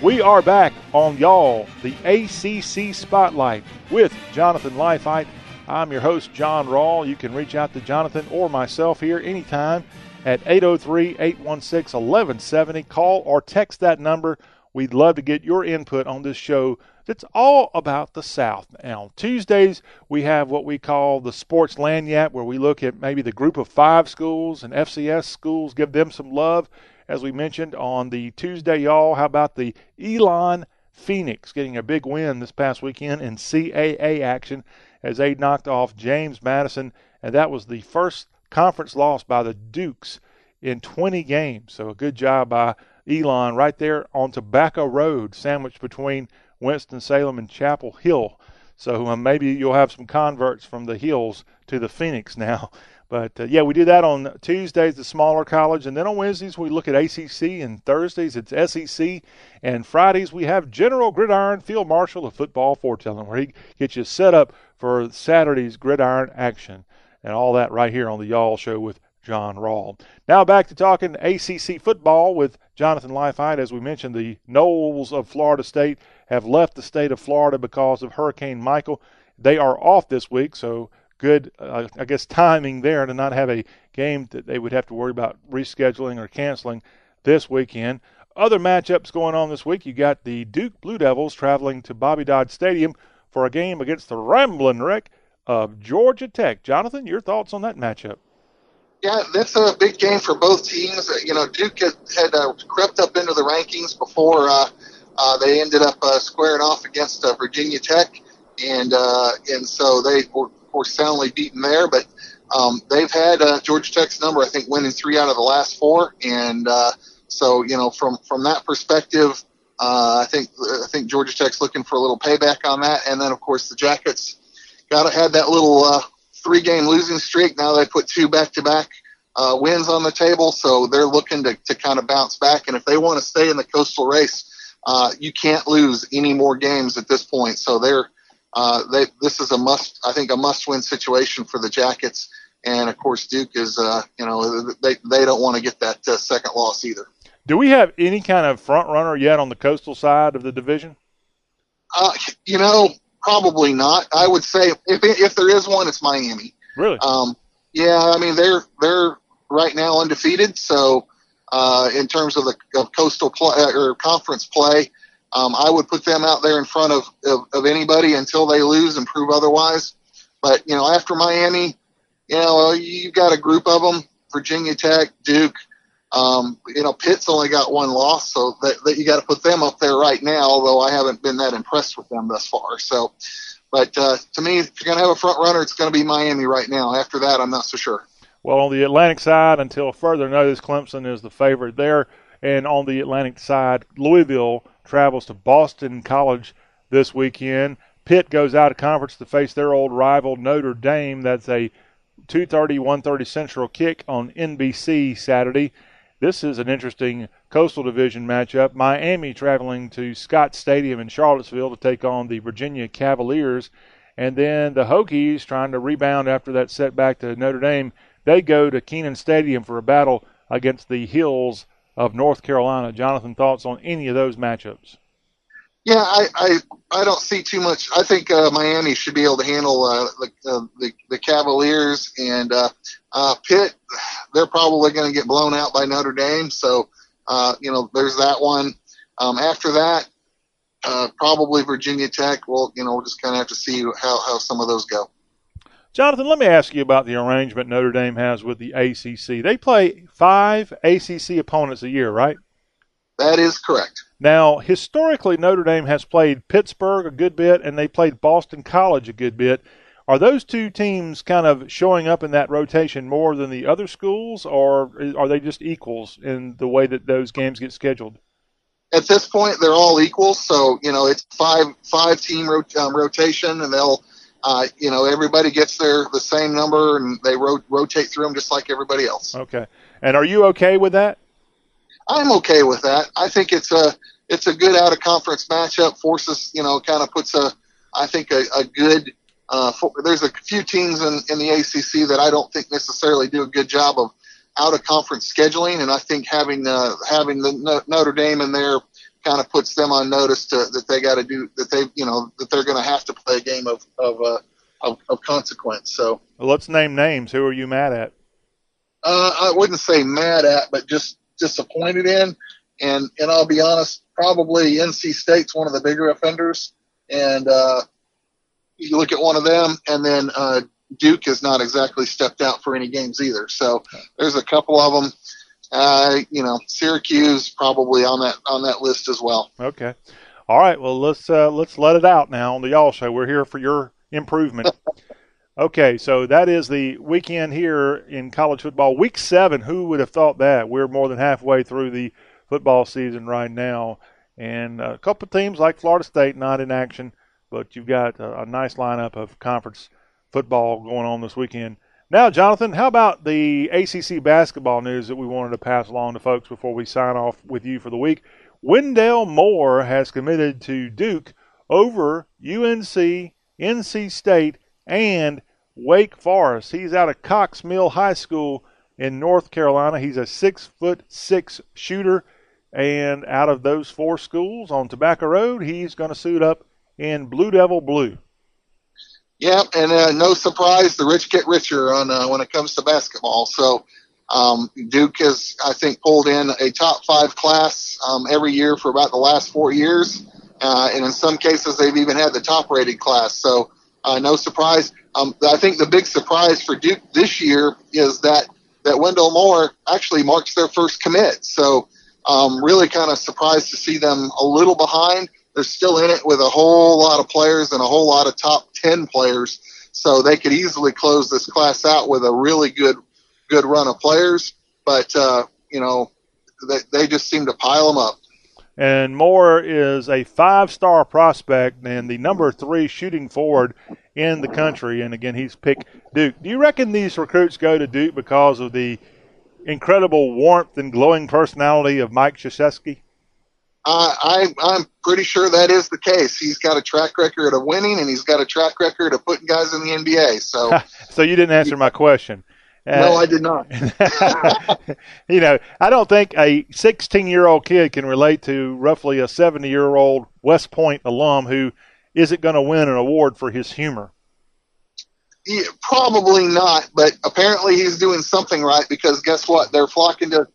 We are back on y'all, the ACC Spotlight with Jonathan Leifheit. I'm your host, John Rawl. You can reach out to Jonathan or myself here anytime at 803 816 1170. Call or text that number. We'd love to get your input on this show that's all about the South. Now, on Tuesdays, we have what we call the Sports Lagniappe, where we look at maybe the group of five schools and FCS schools, give them some love as we mentioned on the Tuesday, y'all. How about the Elon Phoenix getting a big win this past weekend in CAA action as they knocked off James Madison, and that was the first conference loss by the Dukes in 20 games. So a good job by Elon right there on Tobacco Road, sandwiched between Winston-Salem and Chapel Hill. So um, maybe you'll have some converts from the Heels to the Phoenix now but uh, yeah, we do that on Tuesdays, the smaller college, and then on Wednesdays we look at ACC, and Thursdays it's SEC, and Fridays we have General Gridiron Field Marshal of Football Foretelling, where he gets you set up for Saturday's gridiron action, and all that right here on the Y'all Show with John Rawl. Now back to talking ACC football with Jonathan Leifheit. As we mentioned, the Noles of Florida State have left the state of Florida because of Hurricane Michael. They are off this week, so good, uh, I guess, timing there to not have a game that they would have to worry about rescheduling or canceling this weekend. Other matchups going on this week. You got the Duke Blue Devils traveling to Bobby Dodd Stadium for a game against the Ramblin' Wreck of Georgia Tech. Jonathan, your thoughts on that matchup? Yeah, that's a big game for both teams. You know, Duke had, had uh, crept up into the rankings before uh, uh, they ended up uh, squaring off against uh, Virginia Tech, and uh, and so they were, were soundly beaten there. But um, they've had uh, Georgia Tech's number, I think, winning three out of the last four, and uh, so you know from from that perspective, uh, I think I think Georgia Tech's looking for a little payback on that, and then of course the Jackets got to had that little uh, three game losing streak. Now they put two back to back wins on the table, so they're looking to to kind of bounce back, and if they want to stay in the coastal race uh, you can't lose any more games at this point. So they're uh, they, this is a must, I think, a must-win situation for the Jackets. And of course, Duke is, uh, you know, they they don't want to get that uh, second loss either. Do we have any kind of front runner yet on the coastal side of the division? Uh, you know, probably not. I would say if if there is one, it's Miami. Really? Um, yeah, I mean they're they're right now undefeated, so uh, in terms of the of coastal play uh, or conference play. Um, I would put them out there in front of, of, of anybody until they lose and prove otherwise. But you know, after Miami, you know, you've got a group of them: Virginia Tech, Duke. Um, you know, Pitt's only got one loss, so that, that you got to put them up there right now. Although I haven't been that impressed with them thus far. So, but uh, to me, if you're going to have a front runner, it's going to be Miami right now. After that, I'm not so sure. Well, on the Atlantic side, until further notice, Clemson is the favorite there. And on the Atlantic side, Louisville travels to Boston College this weekend. Pitt goes out of conference to face their old rival Notre Dame. That's a 2:30 1:30 Central kick on NBC Saturday. This is an interesting Coastal Division matchup. Miami traveling to Scott Stadium in Charlottesville to take on the Virginia Cavaliers, and then the Hokies trying to rebound after that setback to Notre Dame they go to Kenan Stadium for a battle against the Heels of North Carolina. Jonathan, thoughts on any of those matchups? Yeah, I, I, I don't see too much. I think uh, Miami should be able to handle uh, the, uh, the the Cavaliers and uh, uh, Pitt. They're probably going to get blown out by Notre Dame, so uh, you know there's that one. Um, after that, uh, probably Virginia Tech. Well, you know we'll just kind of have to see how how some of those go. Jonathan, let me ask you about the arrangement Notre Dame has with the ACC. They play five ACC opponents a year, right? That is correct. Now, historically, Notre Dame has played Pittsburgh a good bit, and they played Boston College a good bit. Are those two teams kind of showing up in that rotation more than the other schools, or are they just equals in the way that those games get scheduled? At this point, they're all equal. So you know, it's five five team rot- um, rotation, and they'll uh, you know, everybody gets their the same number and they ro- rotate through them just like everybody else. Okay. And are you okay with that? I'm okay with that. I think it's a it's a good out of conference matchup. Forces, you know, kind of puts a I think a, a good. Uh, for, there's a few teams in, in the ACC that I don't think necessarily do a good job of out of conference scheduling, and I think having uh, having the Notre Dame in there kind of puts them on notice to, that they got to do that they you know that they're going to have to play a game of of, uh, of of consequence. So well, let's name names. Who are you mad at? Uh, I wouldn't say mad at, but just disappointed in. And and I'll be honest, probably NC State's one of the bigger offenders. And uh, you look at one of them, and then uh, Duke has not exactly stepped out for any games either. So there's a couple of them uh, you know, Syracuse probably on that on that list as well. Okay. All right. Well, let's uh, let's let it out now on the Y'all Show. We're here for your improvement. okay, so that is the weekend here in college football. Week seven. Who would have thought that? We're more than halfway through the football season right now, and a couple of teams like Florida State not in action, but you've got a, a nice lineup of conference football going on this weekend. Now, Jonathan, how about the ACC basketball news that we wanted to pass along to folks before we sign off with you for the week? Wendell Moore has committed to Duke over UNC, NC State, and Wake Forest. He's out of Cox Mill High School in North Carolina. He's a six foot six shooter, and out of those four schools on Tobacco Road, he's going to suit up in Blue Devil blue. Yeah, and uh, no surprise, the rich get richer on uh, when it comes to basketball. So um, Duke has, I think, pulled in a top five class um, every year for about the last four years, uh, and in some cases they've even had the top rated class. So uh, no surprise. Um, I think the big surprise for Duke this year is that that Wendell Moore actually marks their first commit. So um, really kind of surprised to see them a little behind. They're still in it with a whole lot of players and a whole lot of top 10 players. So they could easily close this class out with a really good, good run of players. But, uh, you know, they, they just seem to pile them up. And Moore is a five star prospect and the number three shooting forward in the country. And again, he's picked Duke. Do you reckon these recruits go to Duke because of the incredible warmth and glowing personality of Mike Krzyzewski? Uh, I, I'm pretty sure that is the case. He's got a track record of winning, and he's got a track record of putting guys in the NBA. So, so you didn't answer my question. Uh, no, I did not. you know, I don't think a 16 year old kid can relate to roughly a 70 year old West Point alum who isn't going to win an award for his humor. Yeah, probably not, but apparently he's doing something right because guess what? They're flocking to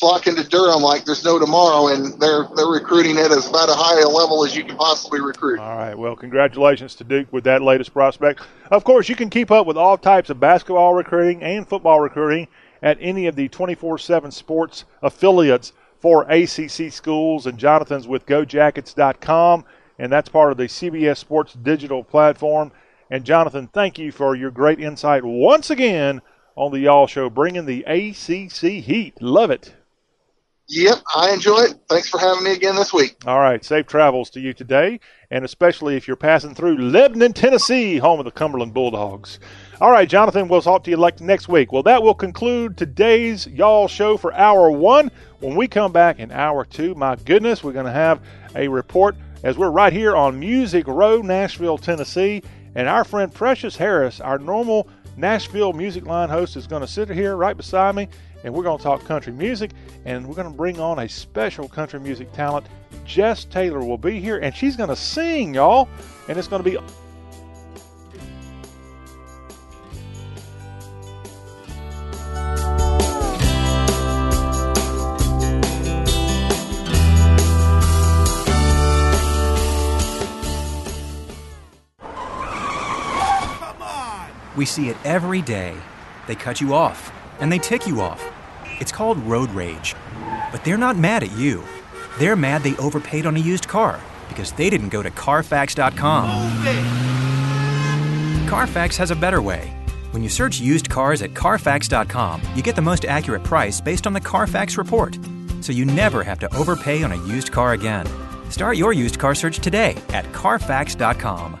flocking to Durham like there's no tomorrow, and they're they're recruiting it as about a high level as you can possibly recruit. All right. Well, congratulations to Duke with that latest prospect. Of course, you can keep up with all types of basketball recruiting and football recruiting at any of the 24/7 sports affiliates for ACC schools. And Jonathan's with GoJackets.com, and that's part of the CBS Sports digital platform. And Jonathan, thank you for your great insight once again on the Y'all Show, bringing the ACC heat. Love it. Yep, I enjoy it. Thanks for having me again this week. All right, safe travels to you today, and especially if you're passing through Lebanon, Tennessee, home of the Cumberland Bulldogs. All right, Jonathan, we'll talk to you like next week. Well, that will conclude today's Y'all Show for hour one. When we come back in hour two, my goodness, we're going to have a report as we're right here on Music Row, Nashville, Tennessee. And our friend Precious Harris, our normal Nashville Music Line host, is going to sit here right beside me and we're going to talk country music, and we're going to bring on a special country music talent. Jess Taylor will be here, and she's going to sing, y'all, and it's going to be We see it every day. They cut you off, and they tick you off. It's called road rage. But they're not mad at you. They're mad they overpaid on a used car because they didn't go to Carfax.com. Carfax has a better way. When you search used cars at Carfax.com, you get the most accurate price based on the Carfax report. So you never have to overpay on a used car again. Start your used car search today at Carfax.com.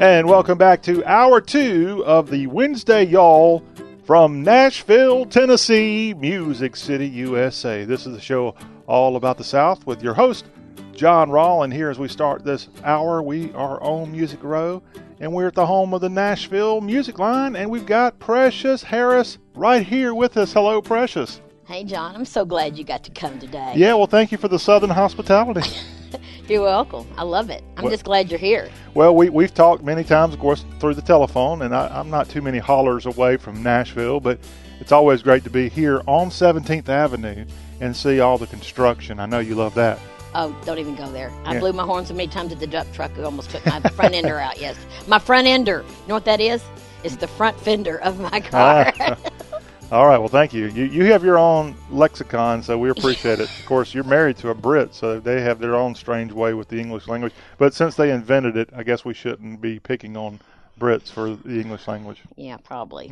And welcome back to hour two of the Wednesday Y'all from Nashville, Tennessee, Music City, USA. This is the show all about the South with your host, John Rawl. And here as we start this hour, we are on Music Row and we're at the home of the Nashville Music Line. And we've got Precious Harris right here with us. Hello, Precious. Hey, John. I'm so glad you got to come today. Yeah, well, thank you for the Southern hospitality. You're welcome. I love it. I'm Well- just glad you're here. Well, we, we've talked many times, of course, through the telephone, and I, I'm not too many hollers away from Nashville, but it's always great to be here on 17th Avenue and see all the construction. I know you love that. Oh, don't even go there. I Yeah. blew my horn so many times at the dump truck, it almost took my front ender out. Yes, my front ender. You know what that is? It's the front fender of my car. Ah. all right, well, thank you. you. You have your own lexicon, so we appreciate it. Of course, you're married to a Brit, so they have their own strange way with the English language. But since they invented it, I guess we shouldn't be picking on Brits for the English language. yeah, probably.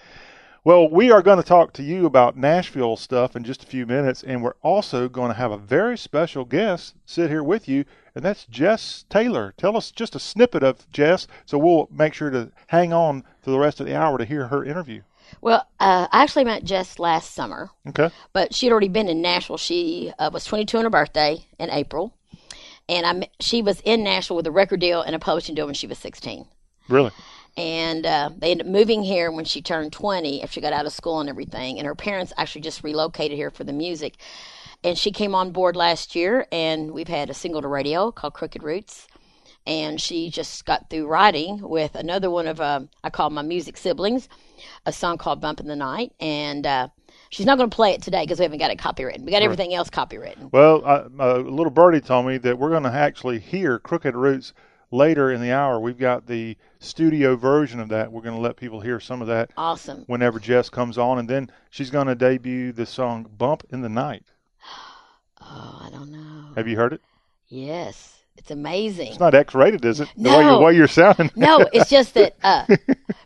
well, we are going to talk to you about Nashville stuff in just a few minutes, and we're also going to have a very special guest sit here with you, and that's Jess Taylor. Tell us just a snippet of Jess, so we'll make sure to hang on to the rest of the hour to hear her interview. Well, uh, I actually met Jess last summer, Okay. but she had already been in Nashville. She uh, was 22 on her birthday in April, and I met, she was in Nashville with a record deal and a publishing deal when she was 16. Really? and uh, they ended up moving here when she turned 20 after she got out of school and everything and her parents actually just relocated here for the music and she came on board last year and we've had a single to radio called crooked roots and she just got through writing with another one of um, i call my music siblings a song called bump in the night and uh, she's not going to play it today because we haven't got it copywritten we got Right. everything else copywritten Well, a little birdie told me that we're going to actually hear Crooked Roots later in the hour. We've got the studio version of that. We're going to let people hear some of that awesome whenever Jess comes on, and then she's going to debut the song "Bump in the Night." oh i don't know Have you heard it? yes it's amazing It's not X-rated, is it? The way, No. the way you're sounding. no, it's just that uh,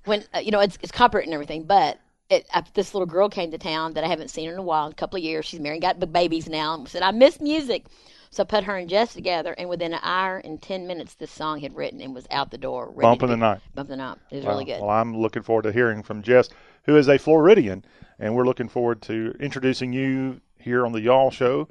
when uh, you know it's it's copyright and everything, but it, this little girl came to town that I haven't seen in a while, a couple of years. She's married, got b- babies now, and said I miss music. So I put her and Jess together, and within an hour and ten minutes, this song had written and was out the door. ready Bump to the Night. Bump in the night. It was really good. Well, I'm looking forward to hearing from Jess, who is a Floridian, and we're looking forward to introducing you here on the Y'all Show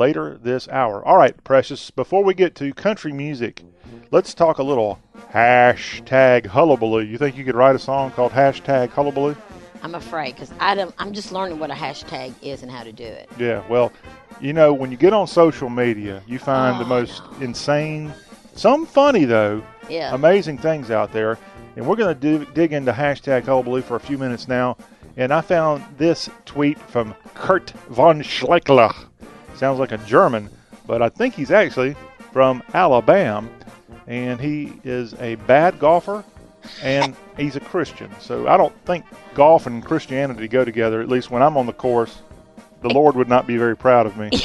later this hour. All right, Precious, before we get to country music, let's talk a little hashtag hullabaloo. You think you could write a song called hashtag hullabaloo? I'm afraid because I don't. I'm just learning what a hashtag is and how to do it. Yeah, well, you know, when you get on social media, you find the Oh, most insane, some funny though, Yeah. amazing things out there. And we're going to dig into hashtag hullabaloo for a few minutes now. And I found this tweet from Kurt von Schleckler. Sounds like a German, but I think he's actually from Alabama. And he is a bad golfer and he's a Christian. So I don't think golf and Christianity go together, at least when I'm on the course. The Lord would not be very proud of me.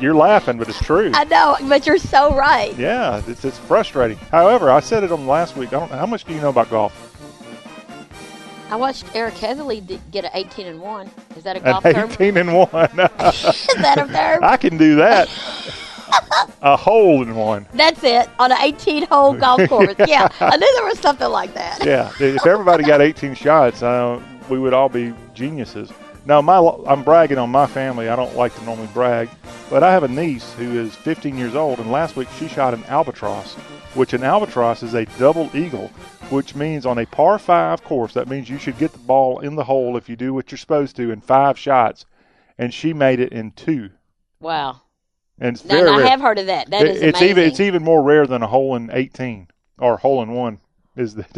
You're laughing, but it's true. I know, but you're so right. Yeah, it's, it's frustrating. However, I said it on last week. I don't. How much do you know about golf? I watched Eric Heatherly get an 18 and one. Is that a An golf term? 18 and one. Is that a term? I can do that. a hole in one. That's it on an 18 hole golf course. Yeah, I knew there was something like that. Yeah, if everybody got 18 shots, uh, we would all be geniuses. Now, my I'm bragging on my family. I don't like to normally brag, but I have a niece who is 15 years old, and last week she shot an albatross, which an albatross is a double eagle, which means on a par five course, that means you should get the ball in the hole if you do what you're supposed to in five shots, and she made it in two. Wow. And it's Now, very I rare. have heard of that. That It- is it's amazing. even it's even more rare than a hole in 18 or hole in one is the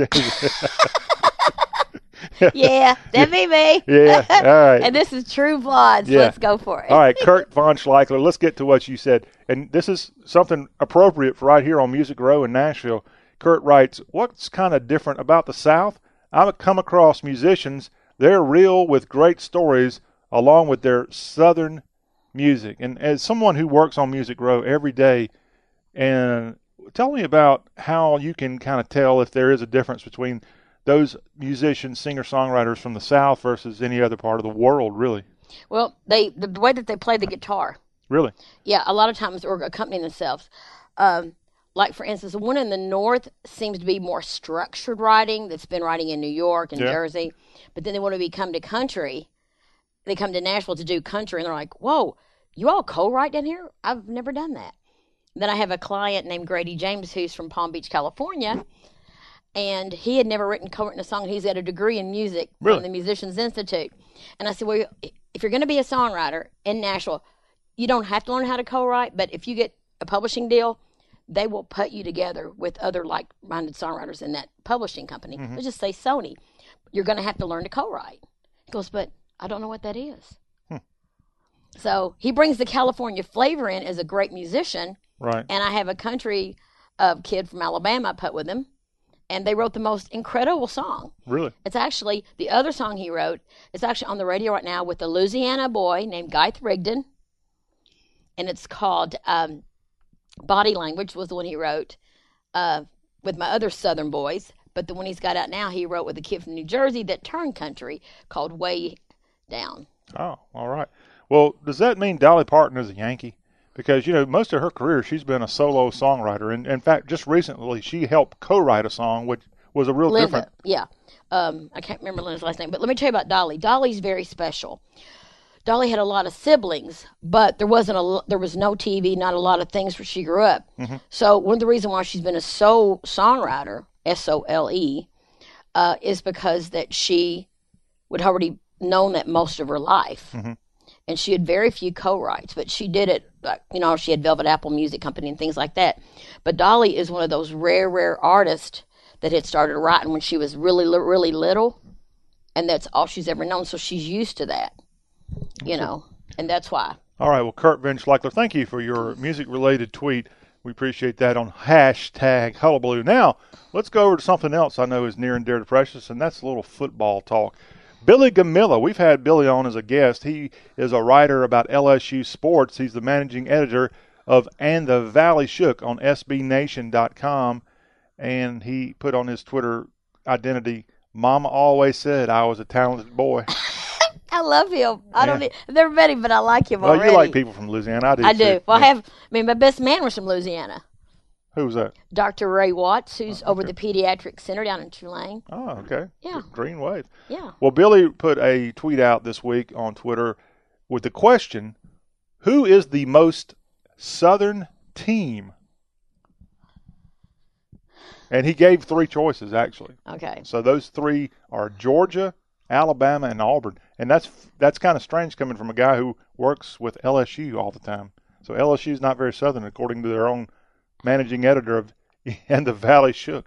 yeah, that be me. Yeah, all right. and this is True so Yeah. let's go for it. All right, Kurt Von Schleichler, let's get to what you said. And this is something appropriate for right here on Music Row in Nashville. Kurt writes, What's kind of different about the South? I've come across musicians, they're real with great stories along with their Southern music. And as someone who works on Music Row every day, and tell me about how you can kind of tell if there is a difference between those musicians, singer songwriters from the South versus any other part of the world, really. Well, they the, the way that they play the guitar. Really? Yeah, a lot of times or accompanying themselves. Um, like for instance, the one in the north seems to be more structured writing. That's been writing in New York and Yeah. Jersey, but then they want to become to country. They come to Nashville to do country, and they're like, "Whoa, you all co-write down here? I've never done that." Then I have a client named Grady James who's from Palm Beach, California, and he had never written co-written a song. He's got a degree in music Really? from the Musicians Institute, and I said, "Well, if you're going to be a songwriter in Nashville, you don't have to learn how to co-write, but if you get a publishing deal, they will put you together with other like-minded songwriters in that publishing company. Mhm. Let's just say Sony. You're going to have to learn to co-write." He goes, "But I don't know what that is." So he brings the California flavor in as a great musician. Right. And I have a country uh, kid from Alabama I put with him, and they wrote the most incredible song. Really? It's actually the other song he wrote. It's actually on the radio right now with a Louisiana boy named Guy Rigdon, and it's called um, "Body Language." Was the one he wrote uh, with my other Southern boys. But the one he's got out now, he wrote with a kid from New Jersey that turned country called "Way Down." Oh, all right. Well, does that mean Dolly Parton is a Yankee? Because you know, most of her career she's been a solo songwriter, and in fact, just recently she helped co-write a song, which was a real Linda, different. yeah. Um, I can't remember Linda's last name, but let me tell you about Dolly. Dolly's very special. Dolly had a lot of siblings, but there wasn't a there was no TV, not a lot of things where she grew up. Mhm. So one of the reasons why she's been a sole songwriter, S O L E, uh, is because that she would already known that most of her life, Mhm. and she had very few co-writes, but she did it. Like, you know, she had Velvet Apple Music Company and things like that. But Dolly is one of those rare, rare artists that had started writing when she was really, really little, and that's all she's ever known. So she's used to that, you know, and that's why. All right. Well, Kurt Van Schleichler, thank you for your music-related tweet. We appreciate that on hashtag Hullabaloo. Now, let's go over to something else I know is near and dear to Precious, and that's a little football talk. Billy Gomila, we've had Billy on as a guest. He is a writer about LSU sports. He's the managing editor of And the Valley Shook on SBNation.com, and he put on his Twitter identity, Mama always said I was a talented boy. I love him. I don't. Yeah. e- I've never met him, but I like him well, already. you like people from Louisiana. I do. I do. too. Well, I have. I mean, my best man was from Louisiana. Who's that? Dr. Ray Watts, who's oh, over the pediatric center down in Tulane. Oh, okay. Yeah. Green Wave. Yeah. Well, Billy put a tweet out this week on Twitter with the question Who is the most Southern team? And he gave three choices, actually. Okay. So those three are Georgia, Alabama, and Auburn. And that's that's kind of strange coming from a guy who works with LSU all the time. So LSU is not very Southern, according to their own managing editor of And the Valley Shook.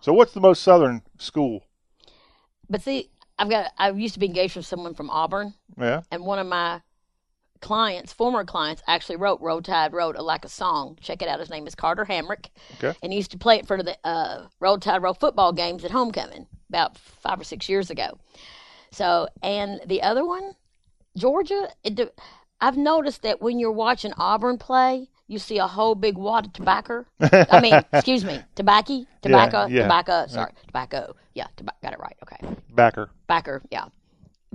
So what's the most Southern school? But see, I've got. I used to be engaged with someone from Auburn, Yeah. and one of my clients, former clients, actually wrote Road Tide Road" like a song. Check it out. His name is Carter Hamrick, Okay. and he used to play it for the uh, Roll Tide Road football games at homecoming about five or six years ago. So, and the other one, Georgia. It, I've noticed that when you're watching Auburn play, you see a whole big wad of tobacco. I mean, excuse me, tobacco, tobacco, yeah. tobacco. Sorry, tobacco. Yeah, got it right. Okay, Backer. backer. Yeah,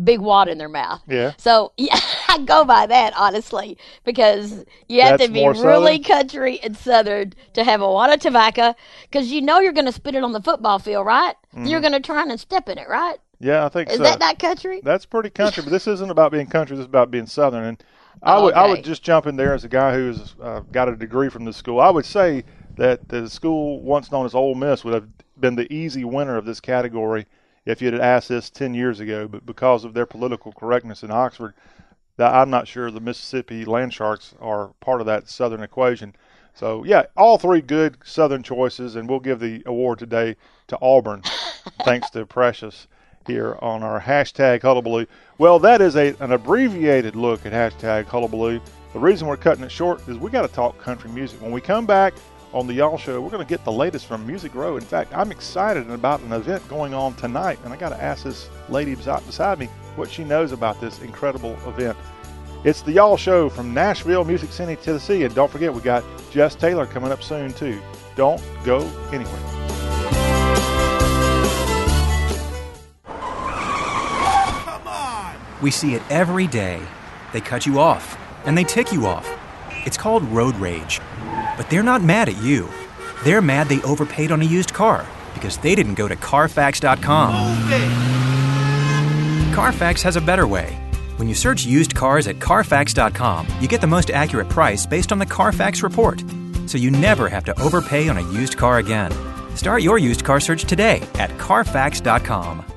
big wad in their mouth. Yeah. So yeah, I go by that honestly because you have That's to be really Southern? country and southern to have a wad of tobacco because you know you're going to spit it on the football field, right? You're Mhm. going to try and step in it, right? Yeah, I think Is so. that not country? That's pretty country, but this isn't about being country. This is about being southern. And I would I would just jump in there as a guy who's uh, got a degree from the school. I would say that the school once known as Ole Miss would have been the easy winner of this category if you'd have asked this ten years ago. But because of their political correctness in Oxford, that I'm not sure the Mississippi Land Sharks are part of that southern equation. So yeah, all three good southern choices, and we'll give the award today to Auburn, thanks to Precious. Here on our hashtag Hullabaloo. Well, that is a, an abbreviated look at hashtag Hullabaloo. The reason we're cutting it short is we got to talk country music. When we come back on the Y'all Show, we're going to get the latest from Music Row. In fact, I'm excited about an event going on tonight, and I got to ask this lady beside me what she knows about this incredible event. It's the Y'all Show from Nashville, Music City, Tennessee, and don't forget we got Jess Taylor coming up soon too. Don't go anywhere. We see it every day. They cut you off, and they tick you off. It's called road rage. But they're not mad at you. They're mad they overpaid on a used car because they didn't go to Carfax.com. Carfax has a better way. When you search used cars at Carfax.com, you get the most accurate price based on the Carfax report. So you never have to overpay on a used car again. Start your used car search today at Carfax.com.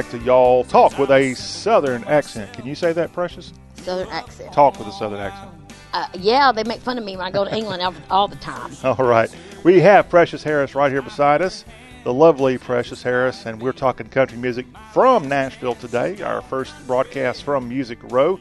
Back to Y'all Talk with a Southern accent. Can you say that, Precious? Southern accent. Talk with a Southern accent. Uh, yeah, they make fun of me when I go to England all, all the time. All right. We have Precious Harris right here beside us, the lovely Precious Harris, and we're talking country music from Nashville today, our first broadcast from Music Row.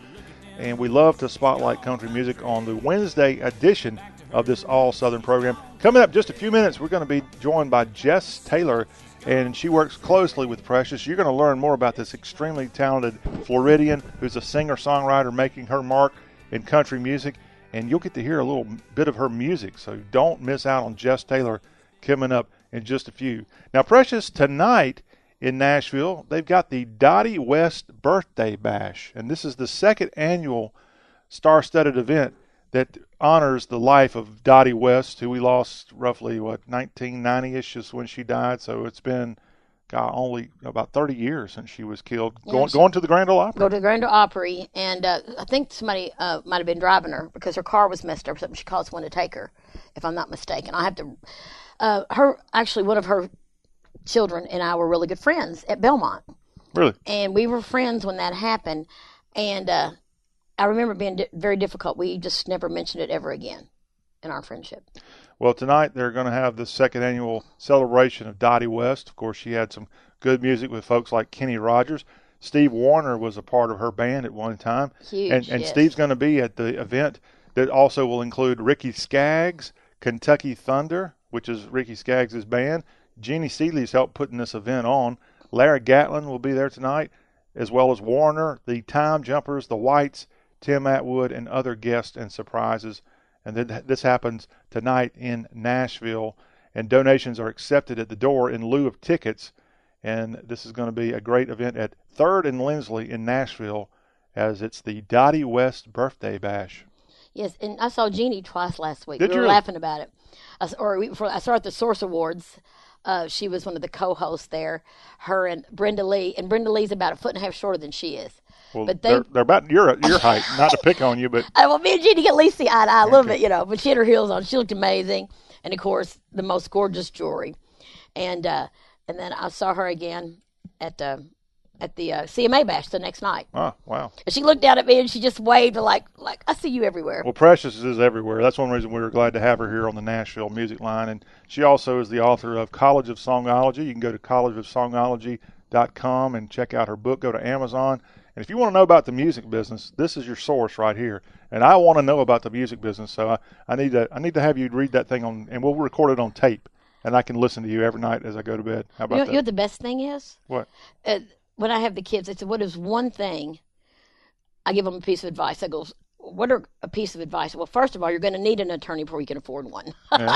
And we love to spotlight country music on the Wednesday edition of this All Southern program. Coming up just a few minutes, we're going to be joined by Jess Taylor, and she works closely with Precious. You're going to learn more about this extremely talented Floridian who's a singer songwriter making her mark in country music, and you'll get to hear a little bit of her music. So don't miss out on Jess Taylor coming up in just a few. Now, Precious, tonight in Nashville, they've got the Dottie West Birthday Bash, and this is the second annual star-studded event that honors the life of Dottie West, who we lost roughly what 1990ish is when she died. So it's been God, only about 30 years since she was killed. Yeah, going, going to the Grand Ole Opry. Go to the Grand Ole Opry, and uh, I think somebody uh, might have been driving her because her car was messed up. or Something she called someone to take her, if I'm not mistaken. I have to. Uh, her actually, one of her children and I were really good friends at Belmont, Really? and we were friends when that happened. And uh, I remember being di- very difficult. We just never mentioned it ever again in our friendship. Well, tonight they're going to have the second annual celebration of Dottie West. Of course, she had some good music with folks like Kenny Rogers. Steve Wariner was a part of her band at one time. Huge, and and yes. Steve's going to be at the event that also will include Ricky Skaggs, Kentucky Thunder, which is Ricky Skaggs' band. Jeannie Seely's helped putting this event on. Larry Gatlin will be there tonight, as well as Wariner, the Time Jumpers, the Whites, Tim Atwood, and other guests and surprises. And then this happens tonight in Nashville, and donations are accepted at the door in lieu of tickets. And this is going to be a great event at Third and Lindsley in Nashville, as it's the Dottie West Birthday Bash. Yes, and I saw Jeannie twice last week. Did we you were really? laughing about it. I, or before, I saw her at the Source Awards. Uh, she was one of the co-hosts there. Her and Brenda Lee, and Brenda Lee's about a foot and a half shorter than she is. Well, but they, they're, they're about your your height. Not to pick on you, but well, me and Jeannie get at least see eye to eye a little bit, you know. But she had her heels on. She looked amazing, and of course, the most gorgeous jewelry. And uh, and then I saw her again at uh, at the uh, CMA bash the next night. oh wow. And she looked down at me and she just waved like like I see you everywhere. Well, Precious is everywhere. That's one reason we were glad to have her here on the Nashville Music Line. And she also is the author of College of Songology. You can go to collegeofsongology.com and check out her book. Go to Amazon. And if you want to know about the music business, this is your source right here. And I want to know about the music business, so I, I need to I need to have you read that thing on, and we'll record it on tape, and I can listen to you every night as I go to bed. How about You know, that? you know the best thing is? what? uh, when I have the kids, I said, "What is one thing?" I give them a piece of advice. I go, "What are a piece of advice?" Well, first of all, you're going to need an attorney before you can afford one.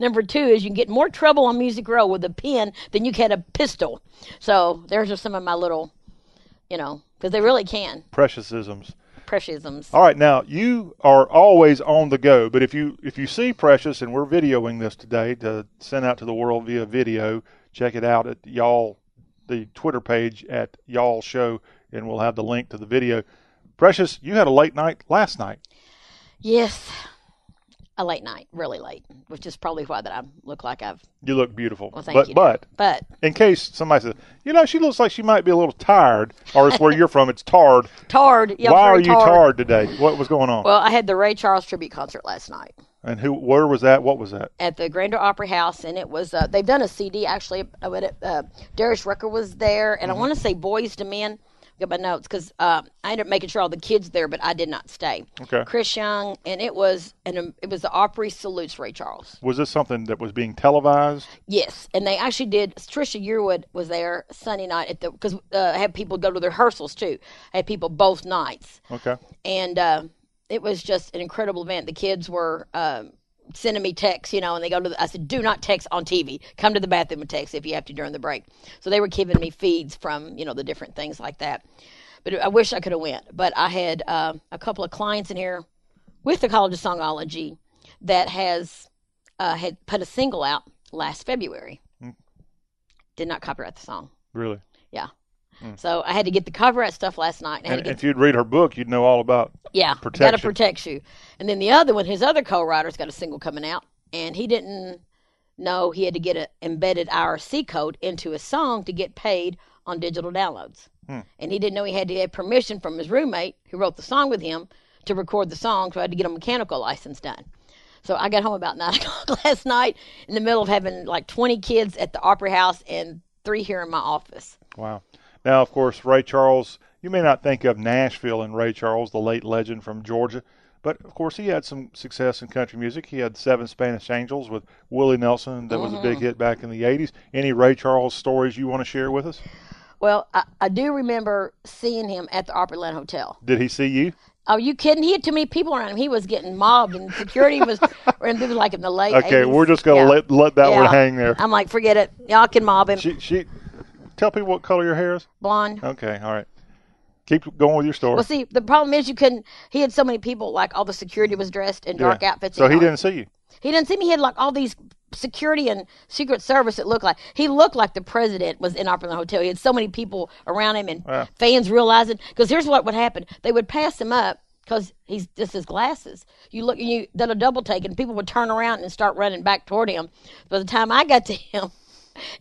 Number two is you can get more trouble on Music Row with a pen than you can a pistol. So there's just some of my little, you know, because they really can Preciousisms. preciousisms. All right, now you are always on the go, but if you if you see Precious and we're videoing this today to send out to the world via video, check it out at y'all the Twitter page at y'all show, and we'll have the link to the video. Precious, you had a late night last night. Yes, a late night, really late, which is probably why that I look like I've. You look beautiful. Well, thank but you. but But in case somebody says, you know, she looks like she might be a little tired, or it's where you're from, it's tarred. tarred. Yeah, Why are you tarred. tarred today? What was going on? Well, I had the Ray Charles tribute concert last night. and who? Where was that? What was that? at the Grand Ole Opry House, and it was uh, they've done a CD actually. Uh, it, uh, Darius Rucker was there, and Mm-hmm. I want to say Boyz II Men. Got my notes because uh, I ended up making sure all the kids there, but I did not stay. Okay. Chris Young, and it was and it was the Opry salutes Ray Charles. Was this something that was being televised? Yes, and they actually did. Trisha Yearwood was there Sunday night at the because uh, I had people go to the rehearsals too. I had people both nights Okay. and uh, it was just an incredible event. The kids were um, sending me texts, you know, and they go to. The, I said, "Do not text on TV. Come to the bathroom and text if you have to during the break." So they were giving me feeds from you know the different things like that. But I wish I could have went. But I had uh, a couple of clients in here with the College of Songology that has uh, had put a single out last February. Hmm. Did not copyright the song. Really? Yeah. Hmm. So I had to get the copyright stuff last night. And get if you'd read her book, you'd know all about yeah, protection. protect you. And then the other one, his other co-writer's got a single coming out, and he didn't know he had to get an embedded IRC code into a song to get paid on digital downloads. Hmm. And he didn't know he had to get permission from his roommate who wrote the song with him to record the song, so I had to get a mechanical license done. So I got home about nine o'clock last night in the middle of having like 20 kids at the Opera House and three here in my office. Wow. Now, of course, Ray Charles, you may not think of Nashville and Ray Charles, the late legend from Georgia, but of course, he had some success in country music. He had Seven Spanish Angels with Willie Nelson, that was a big Mhm. hit back in the 80s. Any Ray Charles stories you want to share with us? Well, I, I do remember seeing him at the Opryland Hotel. Did he see you? Are you kidding? He had too many people around him. He was getting mobbed, and security was, and it was like in the late. Okay, 80s. we're just going to Yeah. let, let that one hang there. I'm like, forget it. Y'all can mob him. She, she, tell people what color your hair is. Blonde. Okay, all right. Keep going with your story. Well, see, the problem is you couldn't. He had so many people, like all the security was dressed in dark Yeah. outfits. So he all- didn't see you. He didn't see me. He had like all these security and secret service that looked like he looked like the president was in Opera Hotel. He had so many people around him and Wow. fans realizing because here's what would happen: they would pass him up because he's just his glasses. You look, and you did a double take, and people would turn around and start running back toward him. By the time I got to him,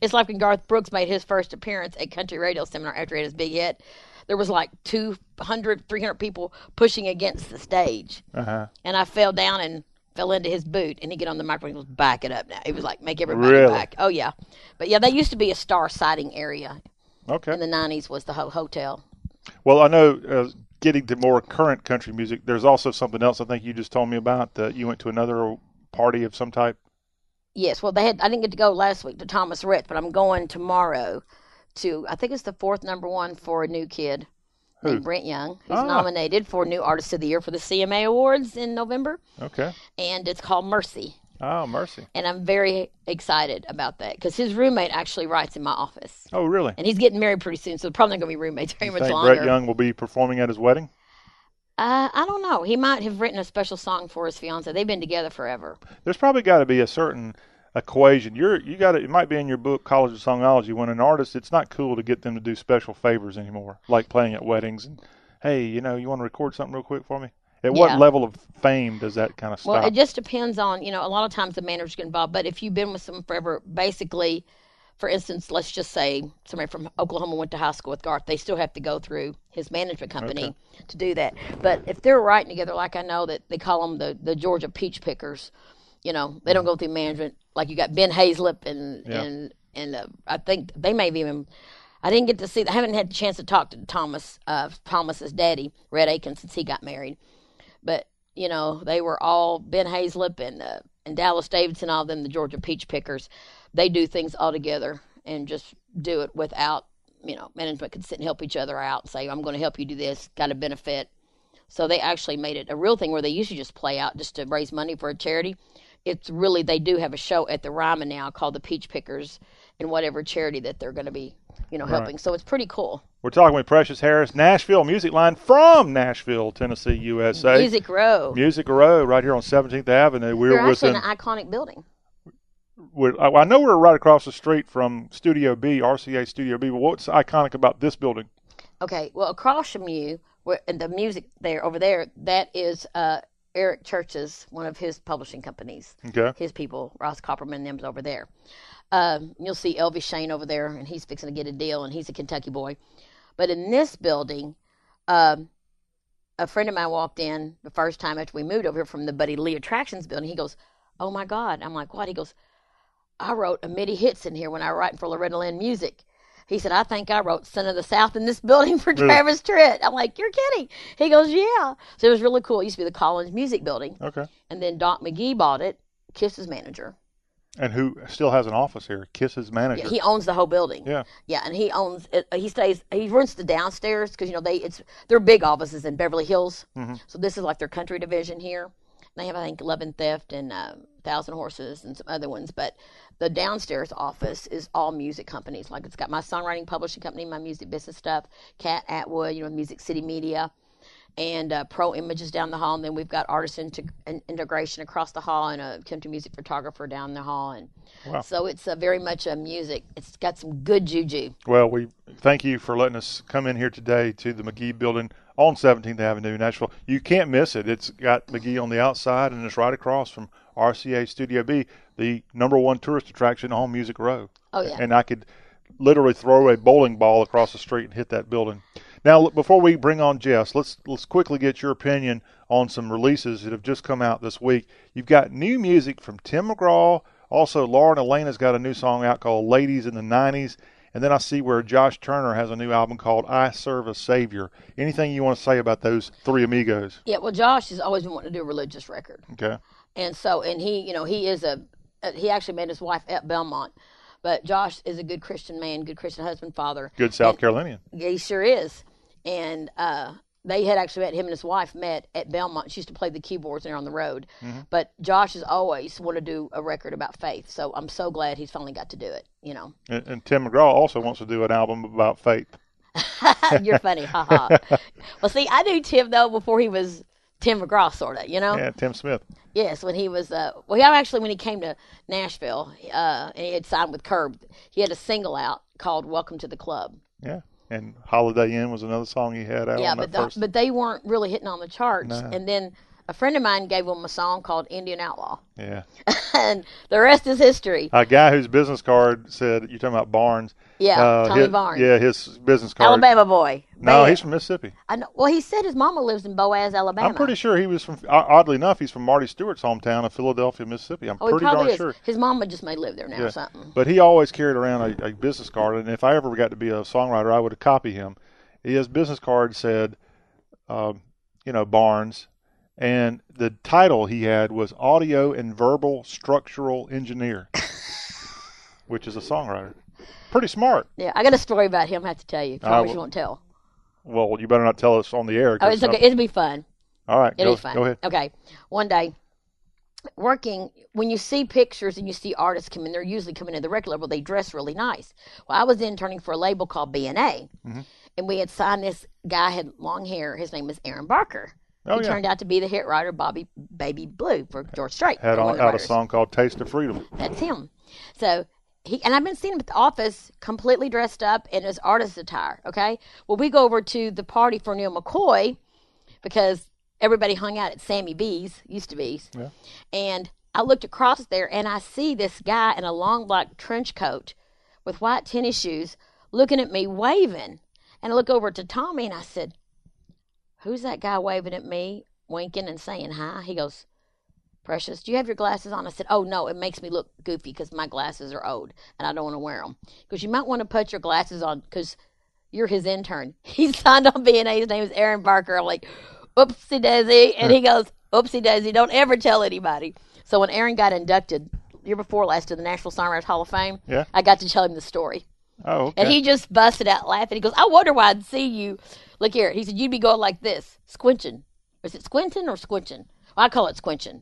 it's like when Garth Brooks made his first appearance at Country Radio Seminar after he had his big hit. There was like 200, 300 people pushing against the stage Uh huh. and I fell down and fell into his boot. And he get on the microphone and goes, "Back it up now." He was like, "Make everybody Really? back." Oh yeah, but yeah, that used to be a star sighting area Okay. in the '90s. Was the ho- hotel? Well, I know uh, getting to more current country music, there's also something else I think you just told me about that you went to another party of some type. Yes. Well, they had. I didn't get to go last week to Thomas Rhett, but I'm going tomorrow to. I think it's the fourth number one for a new kid. Who? Named Brett Young. He's Ah. nominated for New Artist of the Year for the CMA Awards in November, Okay. and it's called Mercy. Oh, mercy. And I'm very excited about that because his roommate actually writes in my office. Oh, really? And he's getting married pretty soon, so probably not going to be roommates very much think longer. Brett Young will be performing at his wedding? Uh, I don't know. He might have written a special song for his fiance. They've been together forever. There's probably got to be a certain equation. You're you got it might be in your book College of Songology when an artist it's not cool to get them to do special favors anymore, like playing at weddings and hey, you know, you want to record something real quick for me? At Yeah. what level of fame does that kind of stop? Well, it just depends on, you know, a lot of times the manager's get involved, but if you've been with someone forever, basically, for instance, let's just say somebody from Oklahoma went to high school with Garth, they still have to go through his management company to do that. But if they're writing together, like I know that they call them the, the Georgia Peach Pickers, you know, they don't go through management. Like you got Ben Hayslip and Yeah. and and uh, I think they may have even. I didn't get to see. I haven't had the chance to talk to Thomas, uh, Thomas's daddy, Rhett Akins, since he got married but you know they were all Ben Hayslip and uh, and Dallas Davidson, all of them, the Georgia Peach Pickers. They do things all together and just do it without you know management could sit and help each other out and say I'm going to help you do this, got a benefit. So they actually made it a real thing where they used to just play out just to raise money for a charity. It's really they do have a show at the Ryman now called the Peach Pickers and whatever charity that they're going to be you know Right. helping. So it's pretty cool. We're talking with Precious Harris, Nashville Music Line from Nashville, Tennessee, USA. Music Row. Music Row, right here on 17th Avenue. We're They're actually in an, an iconic building. We're, I know we're right across the street from Studio B, RCA Studio B. But what's iconic about this building? Okay, well, across from you, where and the music there over there, that is uh, Eric Church's one of his publishing companies. Okay. His people, Ross Copperman, them's over there. Um, you'll see Elvis Shane over there, and he's fixing to get a deal, and he's a Kentucky boy. But in this building, um, a friend of mine walked in the first time after we moved over here from the Buddy Lee Attractions building. He goes, "Oh my God!" I'm like, "What?" He goes, "I wrote a MIDI hits in here when I was writing for Loretta Lynn Music." He said, "I think I wrote Son of the South in this building for Really? Travis Tritt." I'm like, "You're kidding?" He goes, "Yeah." So it was really cool. It used to be the Collins Music Building, Okay. and then Doc McGhee bought it. Kiss's manager. And who still has an office here? Kiss's manager. Yeah, he owns the whole building. Yeah. Yeah, and he owns. It, he stays. He rents the downstairs because you know they. It's they're big offices in Beverly Hills. Mhm. So this is like their country division here. They have I think Love and Theft and uh, Thousand Horses and some other ones, but the downstairs office is all music companies. Like it's got my songwriting publishing company, my music business stuff, Cat Atwood, you know, Music City Media, and uh, Pro Images down the hall. And then we've got artist integ- integration across the hall and a country music photographer down the hall. And Wow. so it's uh, very much a music. It's got some good juju. Well, we thank you for letting us come in here today to the McGee Building on 17th Avenue, Nashville. You can't miss it. It's got McGee on the outside, and it's right across from RCA Studio B, the number one tourist attraction on Music Row. Oh, yeah. And I could literally throw a bowling ball across the street and hit that building. Now, look, before we bring on Jess, let's let's quickly get your opinion on some releases that have just come out this week. You've got new music from Tim McGraw. Also, Lauren Alaina's got a new song out called "Ladies in the '90s," and then I see where Josh Turner has a new album called "I Serve a Savior." Anything you want to say about those three amigos? Yeah, well, Josh has always been wanting to do a religious record. Okay. And so, and he, you know, he is a, uh, he actually met his wife at Belmont. But Josh is a good Christian man, good Christian husband, father. Good South And- Carolinian. He sure is. And uh, they had actually met him and his wife met at Belmont. She used to play the keyboards there on the road. Mhm. But Josh has always wanted to do a record about faith. So I'm so glad he's finally got to do it. You know. And, and Tim McGraw also wants to do an album about faith. You're funny, haha. well, see, I knew Tim though before he was Tim McGraw, sort of. You know. Yeah, Tim Smith. Yes, when he was uh, well, he actually when he came to Nashville, uh, and he had signed with Curb, he had a single out called "Welcome to the Club." Yeah, and Holiday Inn was another song he had out. yeah, on but the, first. but they weren't really hitting on the charts. No. And then a friend of mine gave him a song called "Indian Outlaw," yeah, and the rest is history. a guy whose business card said you're talking about Barnes. Yeah, uh, Tommy his- Barnes. Yeah, his business card. Alabama boy. No, Man. he's from Mississippi. I know, well, he said his mama lives in Boaz, Alabama. I'm pretty sure he was from. Oddly enough, he's from Marty Stuart's hometown of Philadelphia, Mississippi. I'm Oh, pretty darn is. sure. His mama just may live there now or something. But he always carried around a, a business card, and if I ever got to be a songwriter, I would copy him. His business card said, um, you know, Barnes, and the title he had was Audio and Verbal Structural Engineer, which is a songwriter. Pretty smart. Yeah, I got a story about him. I have to tell you. I Promise you won't tell. Well, you better not tell us on the air. Oh, it's okay. It'll be fun. All right, It'll go, be fun. go ahead. Okay. One day, working, when you see pictures and you see artists come in, they're usually coming in the record label, they dress really nice. Well, I was interning for a label called B&A, Mhm. and we had signed this guy, had long hair. His name was Aaron Barker. Oh, he yeah. turned out to be the hit writer Bobby Baby Blue for George Strait. Had on, out a song called Taste of Freedom. That's him. So he and I've been seeing him at the office, completely dressed up in his artist attire. Okay. Well, we go over to the party for Neal McCoy because everybody hung out at Sammy B's, used to B's, Yeah. and I looked across there and I see this guy in a long black trench coat with white tennis shoes looking at me waving. And I look over to Tommy and I said, Who's that guy waving at me, winking and saying hi? He goes, Precious, do you have your glasses on? I said, Oh, no, it makes me look goofy because my glasses are old and I don't want to wear them. Because you might want to put your glasses on because you're his intern. He signed on B&A. His name is Aaron Barker. I'm like, Oopsie daisy. And he goes, Oopsie daisy. Don't ever tell anybody. So when Aaron got inducted year before last to the National Songwriters Hall of Fame, Yeah. I got to tell him the story. Oh, okay. And he just busted out laughing. He goes, I wonder why I'd see you. Look here. He said, You'd be going like this, squinching. Is it squinting or squinching? Well, I call it squinching.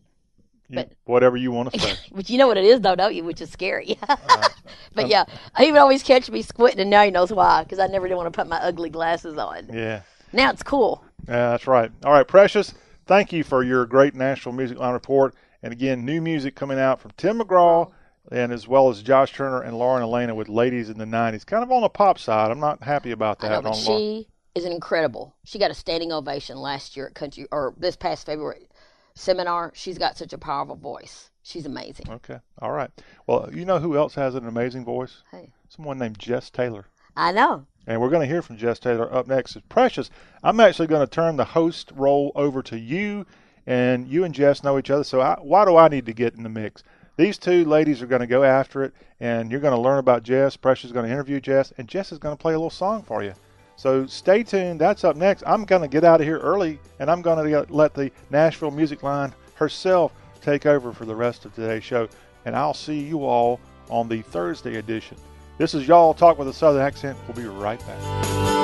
You- whatever you want to say. But you know what it is, though, don't you? Which is scary. Uh, but yeah, he would always catch me squinting, and now he knows why, because I never did want to put my ugly glasses on. yeah. Now it's cool. Yeah, that's right. All right, Precious, thank you for your great National Music Line report. And again, new music coming out from Tim McGraw and as well as Josh Turner and Lauren Alaina with Ladies in the 90s. Kind of on the pop side. I'm not happy about I that. know, but she is an incredible. She got a standing ovation last year at country, or this past February seminar. She's got such a powerful voice. She's amazing. Okay. All right. Well, you know who else has an amazing voice? Hey. Someone named Jess Taylor. I know. And we're going to hear from Jess Taylor up next. Is Precious. I'm actually going to turn the host role over to you, and you and Jess know each other. So I, why do I need to get in the mix? These two ladies are going to go after it, and you're going to learn about Jess. Precious is going to interview Jess, and Jess is going to play a little song for you. So stay tuned. That's up next. I'm going to get out of here early, and I'm going to let the Nashville Music Line herself take over for the rest of today's show. And I'll see you all on the Thursday edition. This is Y'all Talk with a Southern Accent. We'll be right back.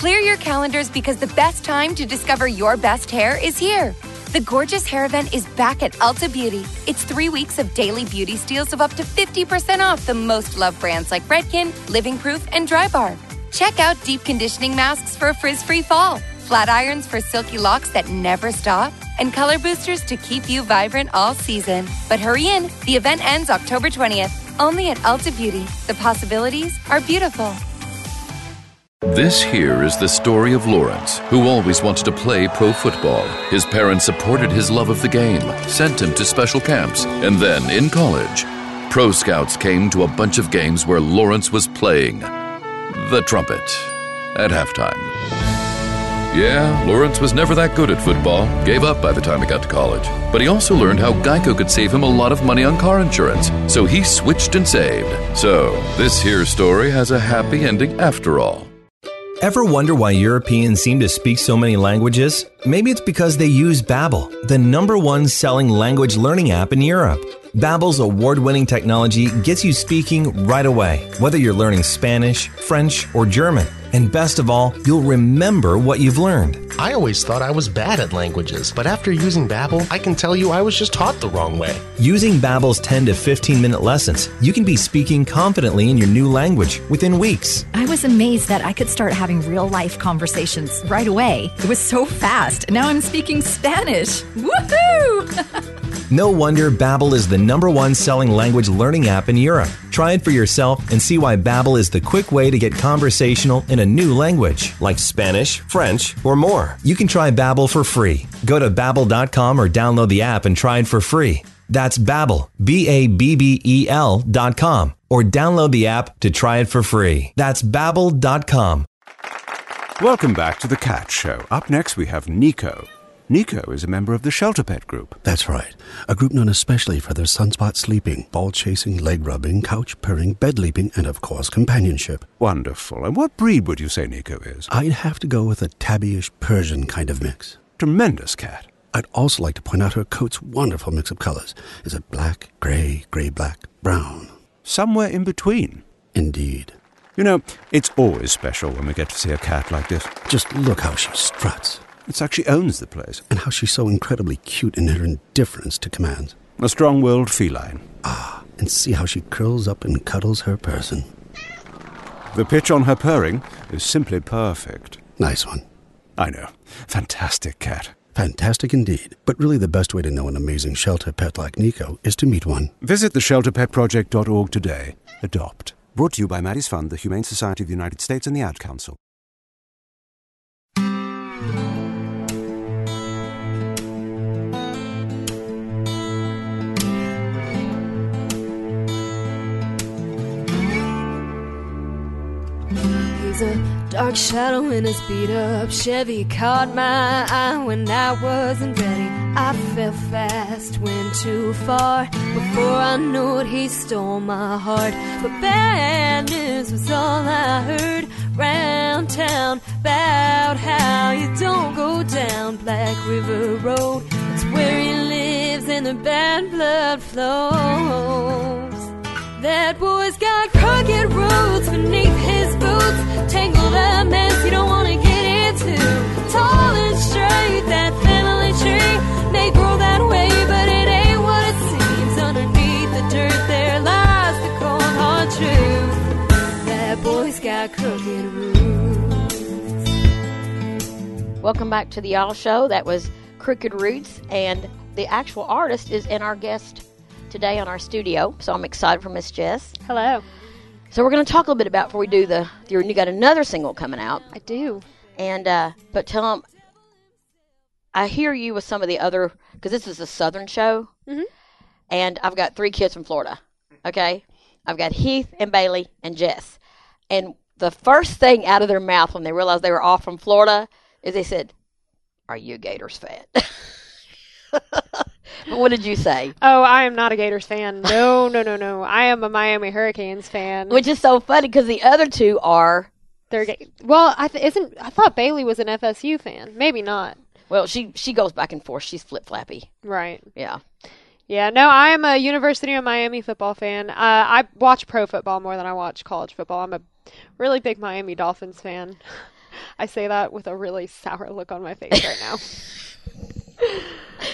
Clear your calendars because the best time to discover your best hair is here. The Gorgeous Hair Event is back at Ulta Beauty. It's three weeks of daily beauty steals of up to 50% off the most loved brands like Redken, Living Proof, and Drybar. Check out deep conditioning masks for a frizz free fall, flat irons for silky locks that never stop, and color boosters to keep you vibrant all season. But hurry in, the event ends October 20th, only at Ulta Beauty. The possibilities are beautiful. This here is the story of Lawrence, who always wanted to play pro football. His parents supported his love of the game, sent him to special camps, and then in college, pro scouts came to a bunch of games where Lawrence was playing the trumpet at halftime. Yeah, Lawrence was never that good at football, gave up by the time he got to college. But he also learned how Geico could save him a lot of money on car insurance, so he switched and saved. So, this here story has a happy ending after all. Ever wonder why Europeans seem to speak so many languages? Maybe it's because they use Babbel, the number one selling language learning app in Europe. Babbel's award-winning technology gets you speaking right away, whether you're learning Spanish, French, or German. And best of all, you'll remember what you've learned. I always thought I was bad at languages, but after using Babbel, I can tell you I was just taught the wrong way. Using Babbel's 10 to 15 minute lessons, you can be speaking confidently in your new language within weeks. I was amazed that I could start having real life conversations right away. It was so fast. Now I'm speaking Spanish. Woohoo! No wonder Babbel is the number one selling language learning app in Europe. Try it for yourself and see why Babbel is the quick way to get conversational in a new language, like Spanish, French, or more. You can try Babbel for free. Go to babbel.com or download the app and try it for free. That's Babbel, dot com, or download the app to try it for free. That's babbel.com. Welcome back to the Cat Show. Up next, we have Nico. Nico is a member of the Shelter Pet Group. That's right. A group known especially for their sunspot sleeping, ball chasing, leg rubbing, couch purring, bed leaping, and of course, companionship. Wonderful. And what breed would you say Nico is? I'd have to go with a tabbyish Persian kind of mix. Tremendous cat. I'd also like to point out her coat's wonderful mix of colors. Is it black, gray, gray black, brown? Somewhere in between. Indeed. You know, it's always special when we get to see a cat like this. Just look how she struts. It's like she owns the place. And how she's so incredibly cute in her indifference to commands. A strong willed feline. Ah, and see how she curls up and cuddles her person. The pitch on her purring is simply perfect. Nice one. I know. Fantastic cat. Fantastic indeed. But really, the best way to know an amazing shelter pet like Nico is to meet one. Visit theshelterpetproject.org today. Adopt. Brought to you by Maddie's Fund, the Humane Society of the United States, and the Ad Council. A dark shadow in his beat up Chevy. Caught my eye when I wasn't ready. I fell fast, went too far. Before I knew it, he stole my heart. But bad news was all I heard round town about how you don't go down Black River Road. It's where he lives and the bad blood flows. That boy's got crooked roots beneath his boots, tangled up mess you don't want to get into. Tall and straight, that family tree may grow that way, but it ain't what it seems. Underneath the dirt, there lies the cold hard truth. That boy's got crooked roots. Welcome back to the Y'all Show. That was Crooked Roots, and the actual artist is in our guest today on our studio. So I'm excited for Miss Jess. Hello. So we're going to talk a little bit about before we do the. You got another single coming out. I do. And uh, but tell them. I hear you with some of the other because this is a Southern show, Mhm. and I've got three kids from Florida. Okay, I've got Heath and Bailey and Jess, and the first thing out of their mouth when they realized they were all from Florida is they said, "Are you Gators fan?" But what did you say? Oh, I am not a Gators fan. No, no, no, no. I am a Miami Hurricanes fan. Which is so funny because the other two are. They're ga- well, I th- isn't. I thought Bailey was an FSU fan. Maybe not. Well, she she goes back and forth. She's flip flappy. Right. Yeah. Yeah. No, I am a University of Miami football fan. Uh, I watch pro football more than I watch college football. I'm a really big Miami Dolphins fan. I say that with a really sour look on my face right now.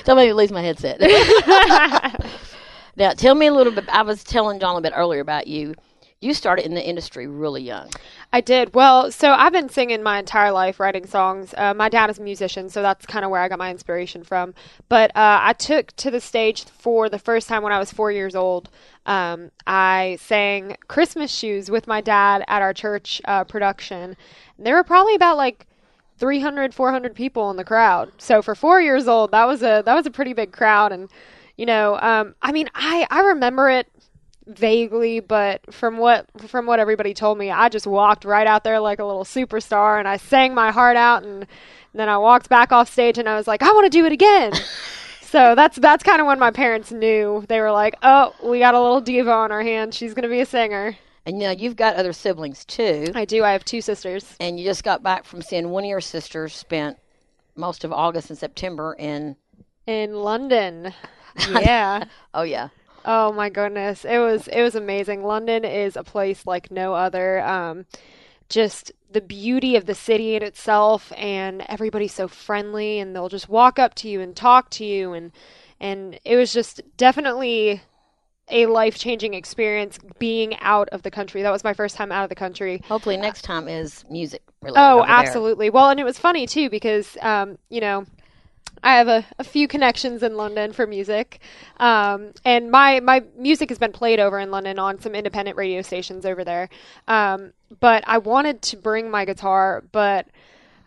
Somebody lose my headset. now, tell me a little bit. I was telling John a bit earlier about you. You started in the industry really young. I did. Well, so I've been singing my entire life, writing songs. Uh, my dad is a musician, so that's kind of where I got my inspiration from. But uh, I took to the stage for the first time when I was four years old. Um, I sang Christmas Shoes with my dad at our church uh, production. There were probably about like 300, 400 people in the crowd. So for four years old, that was a that was a pretty big crowd. And you know, um, I mean, I I remember it vaguely, but from what from what everybody told me, I just walked right out there like a little superstar, and I sang my heart out, and, and then I walked back off stage, and I was like, I want to do it again. so that's that's kind of when my parents knew. They were like, Oh, we got a little diva on our hands. She's gonna be a singer. And you know, you've got other siblings too. I do. I have two sisters. And you just got back from seeing one of your sisters spent most of August and September in. In London. Yeah. oh yeah. Oh my goodness, it was it was amazing. London is a place like no other. Um, just the beauty of the city in itself and everybody's so friendly and they'll just walk up to you and talk to you and and it was just definitely a life-changing experience being out of the country. That was my first time out of the country. Hopefully, next time is music related. Oh, over there. absolutely. Well, and it was funny too because um, you know, I have a, a few connections in London for music, um, and my my music has been played over in London on some independent radio stations over there. Um, but I wanted to bring my guitar, but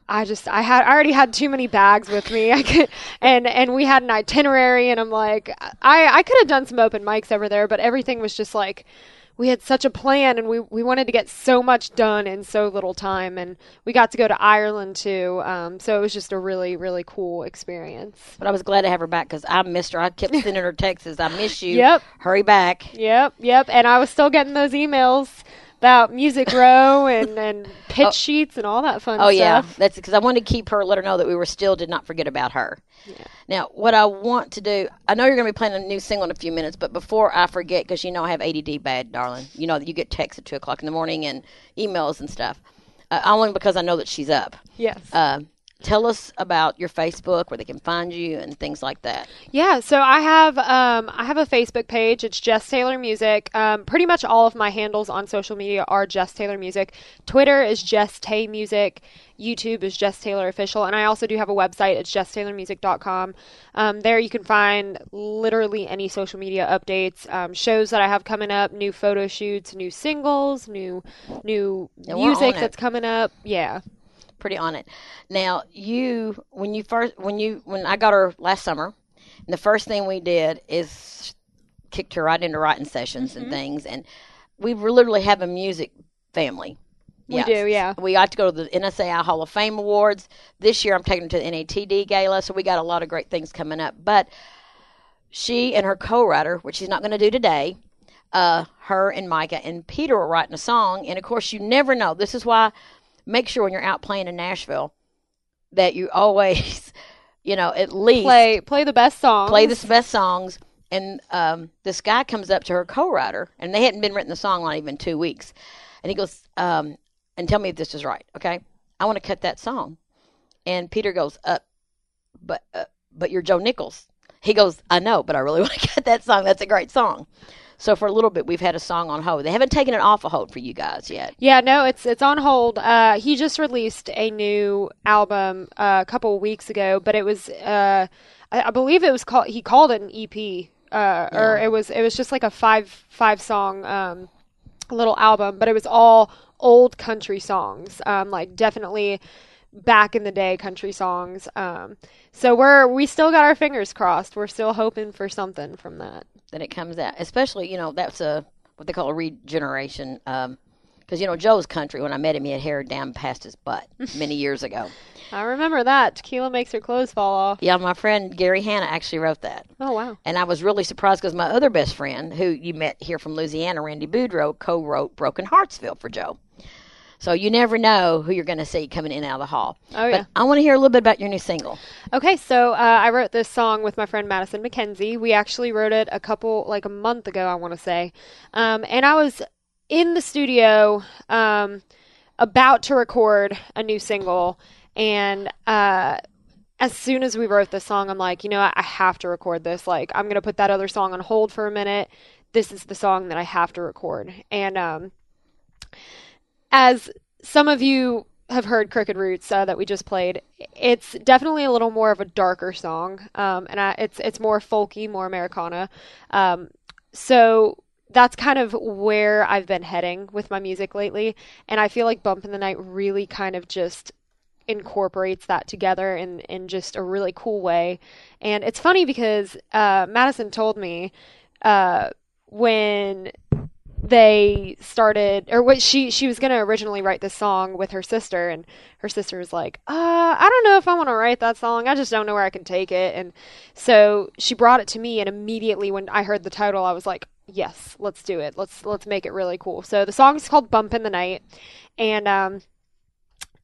I just I had I already had too many bags with me. I could and and we had an itinerary, and I'm like I I could have done some open mics over there, but everything was just like we had such a plan and we, we wanted to get so much done in so little time and we got to go to ireland too um, so it was just a really really cool experience But I was glad to have her back because I missed her. I kept sending her texts. I miss you. Yep. Hurry back. yep yep and i was still getting those emails about music row and, and pitch sheets and all that fun Oh yeah, stuff that's because I wanted to keep her, let her know that we were still did not forget about her. Yeah. Now, what I want to do, I know you're going to be playing a new single in a few minutes, but before I forget, because you know I have ADD bad, darling. You know that you get texts at two o'clock in the morning and emails and stuff. Uh, only because I know that she's up. yes Uh, tell us about your Facebook, where they can find you, and things like that. Yeah, so I have um, I have a Facebook page. It's Jess Taylor Music. Um, pretty much all of my handles on social media are Jess Taylor Music. Twitter is Jess Tay Music. YouTube is Jess Taylor Official, and I also do have a website. It's jesstaylormusic.com. Um, there you can find literally any social media updates, um, shows that I have coming up, new photo shoots, new singles, new new Yeah, music that's coming up. Yeah. Pretty on it. Now, you when you first when you when I got her last summer, and the first thing we did is kicked her right into writing sessions Mm-hmm. and things, and we literally have a music family. We do, yeah. We got to go to the NSAI Hall of Fame Awards this year. I'm taking her to the NATD Gala, so we got a lot of great things coming up. But she and her co-writer, which she's not going to do today, uh, her and Micah and Peter are writing a song, and of course, you never know. This is why make sure when you're out playing in Nashville that you always, you know, at least Play play the best songs. play the best songs. And um, this guy comes up to her co-writer, and they hadn't been written the song on even two weeks, and he goes, um, "And tell me if this is right, okay? I want to cut that song." And Peter goes, "Uh, but uh, but you're Joe Nichols." He goes, "I know, but I really want to cut that song. That's a great song." So for a little bit, we've had a song on hold. They haven't taken it off a hold for you guys yet. Yeah, no, it's it's on hold. Uh, he just released a new album uh, a couple of weeks ago, but it was uh, I, I believe it was called he called it an EP, uh, or it was it was just like a five five song um, little album, but it was all old country songs, um, like definitely back in the day country songs. Um, so we're we still got our fingers crossed. We're still hoping for something from that. That it comes out. Especially, you know, that's a what they call a regeneration. Um, Because you know, Joe's country. When I met him, he had hair down past his butt many years ago. I remember that tequila makes her clothes fall off. Yeah, my friend Gary Hanna actually wrote that. Oh wow. And I was really surprised because my other best friend, who you met here from Louisiana, Randy Boudreaux, co-wrote "Broken Heartsville" for Joe. So you never know who you're going to see coming in and out of the hall. Oh, yeah. But I want to hear a little bit about your new single. Okay, so uh, I wrote this song with my friend Madison McKenzie. We actually wrote it a couple, like a month ago, I want to say. Um, and I was in the studio um, about to record a new single. And uh, as soon as we wrote this song, I'm like, you know. I have to record this. Like, I'm going to put that other song on hold for a minute. This is the song that I have to record. And um, as some of you have heard Crooked Roots uh, that we just played, it's definitely a little more of a darker song, um, and I, it's it's more folky, more Americana. Um, so that's kind of where I've been heading with my music lately, and I feel like Bump in the Night really kind of just incorporates that together in in just a really cool way. And it's funny because uh, Madison told me uh, when they started or what she she was going to originally write this song with her sister and her sister was like uh i don't know if i want to write that song. I just don't know where i can take it. And so she brought it to me and immediately when i heard the title i was like yes let's do it. Let's let's make it really cool. So the song is called bump in the night and um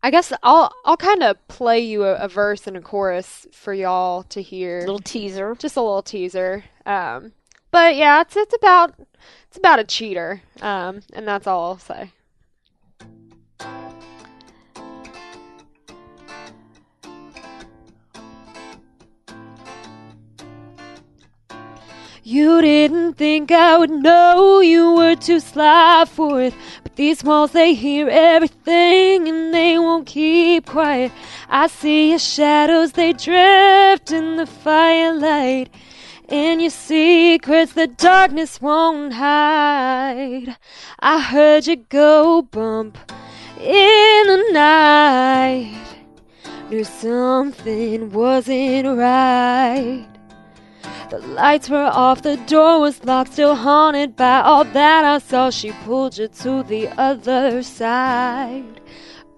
I guess I'll I'll kind of play you a, a verse and a chorus for y'all to hear. Little teaser, just a little teaser. Um, but yeah, it's it's about it's about a cheater, um, and that's all I'll say. You didn't think I would know you were too sly for it. But these walls, they hear everything and they won't keep quiet. I see your shadows, they drift in the firelight. And your secrets the darkness won't hide. I heard you go bump in the night. Knew something wasn't right. The lights were off, the door was locked, still haunted by all that I saw. She pulled you to the other side.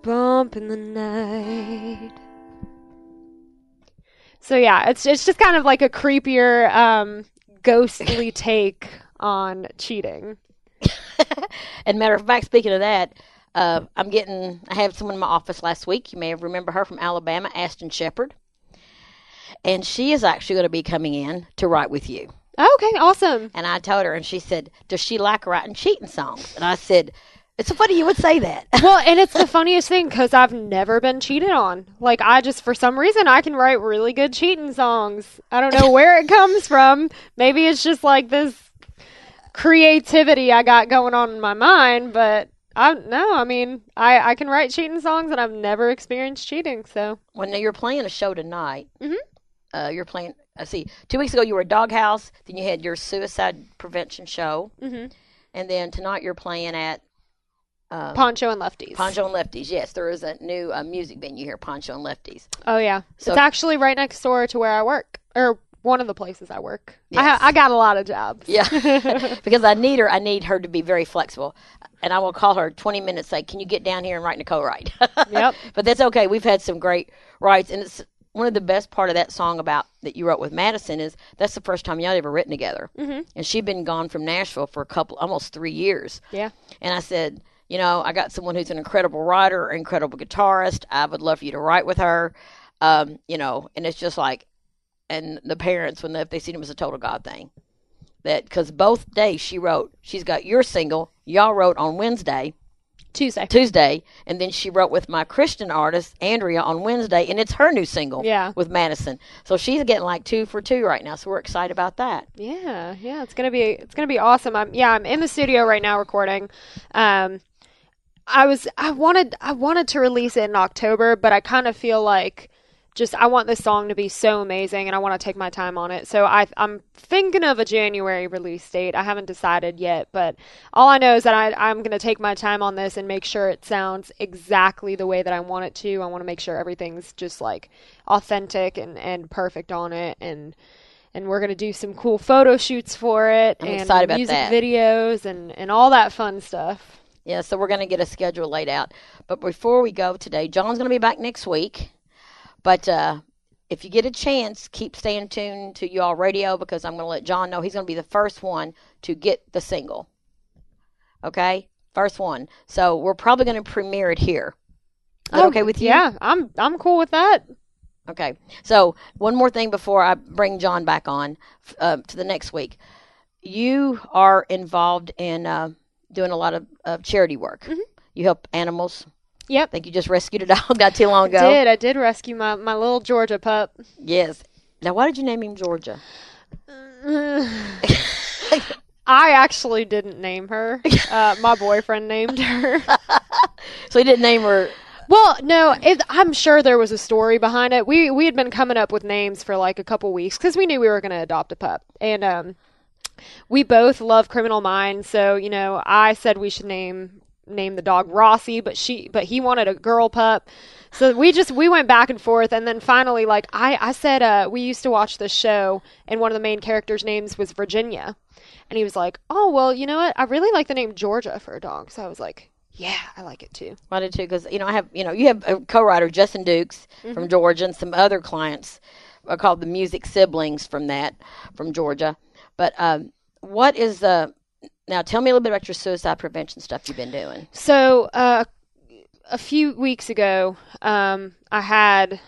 Bump in the night. So yeah, it's it's just kind of like a creepier, um, ghostly take on cheating. And matter of fact, speaking of that, uh, I'm getting. I had someone in my office last week. You may have remember her from Alabama, Ashton Shepherd, and she is actually going to be coming in to write with you. Okay, awesome. And I told her, and she said, "Does she like writing cheating songs?" And I said, "It's so funny you would say that." well, and it's the funniest thing because I've never been cheated on. Like I just, for some reason, I can write really good cheating songs. I don't know where it comes from. Maybe it's just like this creativity I got going on in my mind, but I no, I mean, I I can write cheating songs, and I've never experienced cheating. So when you're playing a show tonight, uh, you're playing. I see. Two weeks ago, you were at Doghouse. Then you had your suicide prevention show, Mhm. and then tonight you're playing at um, Poncho and Lefties. Poncho and Lefties. Yes, there is a new uh, music venue here, Poncho and Lefties. Oh yeah, So- it's actually right next door to where I work, or one of the places I work. I Yes. ha- I got a lot of jobs. Yeah, because I need her. I need her to be very flexible, and I will call her 20 minutes. Say, can you get down here and write Nicole right? yep. But that's okay. We've had some great writes, and it's one of the best part of that song about that you wrote with Madison is that's the first time y'all ever written together, Mhm. and she'd been gone from Nashville for a couple, almost three years. Yeah. And I said, you know, I got someone who's an incredible writer, incredible guitarist. I would love for you to write with her. Um, you know, and it's just like, and the parents when they, if they seen him as a total god thing, that because both days she wrote, she's got your single, y'all wrote on Wednesday, Tuesday, Tuesday, and then she wrote with my Christian artist Andrea on Wednesday, and it's her new single, Yeah. with Madison. So she's getting like two for two right now. So we're excited about that. Yeah, yeah, it's gonna be it's gonna be awesome. I'm yeah, I'm in the studio right now recording. Um, I was I wanted I wanted to release it in October, but I kind of feel like just I want this song to be so amazing, and I want to take my time on it. So I I'm thinking of a January release date. I haven't decided yet, but all I know is that I I'm gonna take my time on this and make sure it sounds exactly the way that I want it to. I want to make sure everything's just like authentic and and perfect on it and and we're gonna do some cool photo shoots for it I'm and music that. videos and and all that fun stuff. Yeah, so we're going to get a schedule laid out. But before we go today, John's going to be back next week. But uh, if you get a chance, keep staying tuned to y'all radio because I'm going to let John know he's going to be the first one to get the single. Okay, first one. So we're probably going to premiere it here. Oh, okay with you? Yeah, I'm I'm cool with that. Okay. So one more thing before I bring John back on uh, to the next week. You are involved in uh, doing a lot of uh, charity work. You help animals. Yep. I think you just rescued a dog not too long ago. I did I did rescue my my little Georgia pup. Yes. Now, why did you name him Georgia? I actually didn't name her. Uh, my boyfriend named her. So he didn't name her. Well, no, it, I'm sure there was a story behind it. We we had been coming up with names for like a couple weeks because we knew we were going to adopt a pup, and um, we both love Criminal Minds. So you know, I said we should name name the dog Rossi, but she but he wanted a girl pup. So we just we went back and forth, and then finally, like I I said, uh, we used to watch this show, and one of the main characters' names was Virginia, and he was like, oh well, you know what? I really like the name Georgia for a dog. So I was like, yeah, I like it too. I did too because you know I have you know you have a co-writer Justin Dukes from Georgia and some other clients are called the Music Siblings from that from Georgia. But um, what is the now? Tell me a little bit about your suicide prevention stuff you've been doing. So, uh, a few weeks ago, um, I had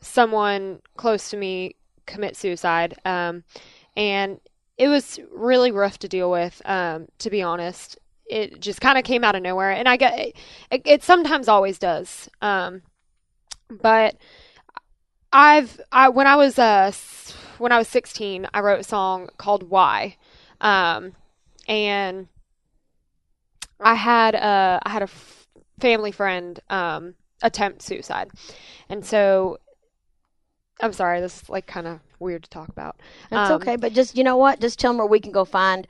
someone close to me commit suicide, um, and it was really rough to deal with. Um, to be honest, it just kind of came out of nowhere, and I get it, it sometimes always does. Um, but I've I when I was uh when I was 16, I wrote a song called "Why," um, and I had a I had a f- family friend um, attempt suicide, and so I'm sorry, this is like kind of weird to talk about. That's Um, okay, but just you know what? Just tell them where we can go find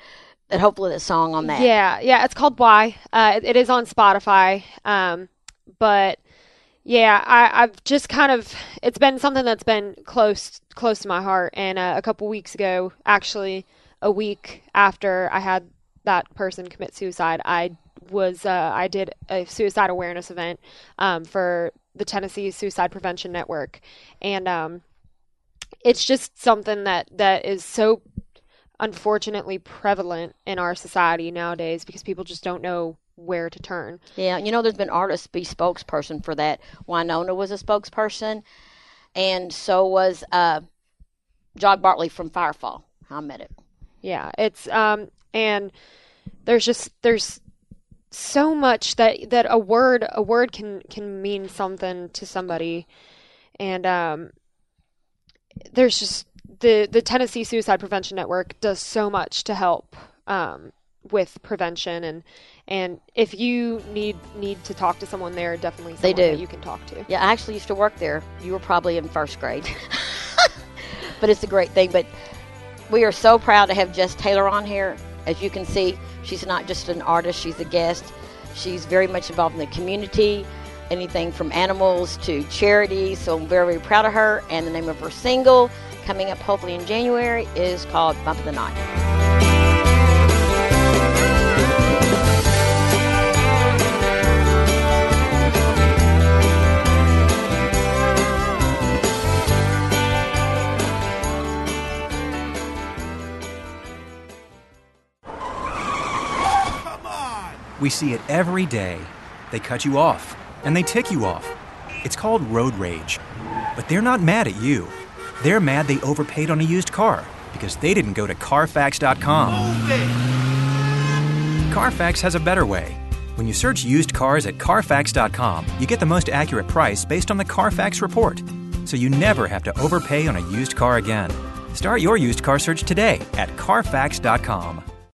that. Hopefully, the song on that. Yeah, yeah, it's called Why. Uh, it, it is on Spotify. Um, but yeah, I, I've just kind of it's been something that's been close close to my heart. And uh, a couple weeks ago, actually, a week after I had that person commit suicide, I was uh, I did a suicide awareness event um, for the Tennessee Suicide Prevention Network, and um, it's just something that that is so unfortunately prevalent in our society nowadays because people just don't know where to turn. Yeah, you know, there's been artists be spokesperson for that. Wynonna was a spokesperson, and so was uh, Jock Bartley from Firefall. I met it. Yeah, it's um and there's just there's so much that that a word a word can can mean something to somebody and um there's just the the Tennessee Suicide Prevention Network does so much to help um with prevention and and if you need need to talk to someone there definitely They do. that you can talk to. Yeah, I actually used to work there. You were probably in first grade. but it's a great thing. But we are so proud to have Jess Taylor on here. As you can see, she's not just an artist, she's a guest. She's very much involved in the community, anything from animals to charities. So I'm very, very proud of her. And the name of her single, coming up hopefully in January, is called Bump of the Night. We see it every day. They cut you off, and they tick you off. It's called road rage. But they're not mad at you. They're mad they overpaid on a used car because they didn't go to Carfax.com. Carfax has a better way. When you search used cars at Carfax.com, you get the most accurate price based on the Carfax report. So you never have to overpay on a used car again. Start your used car search today at Carfax.com.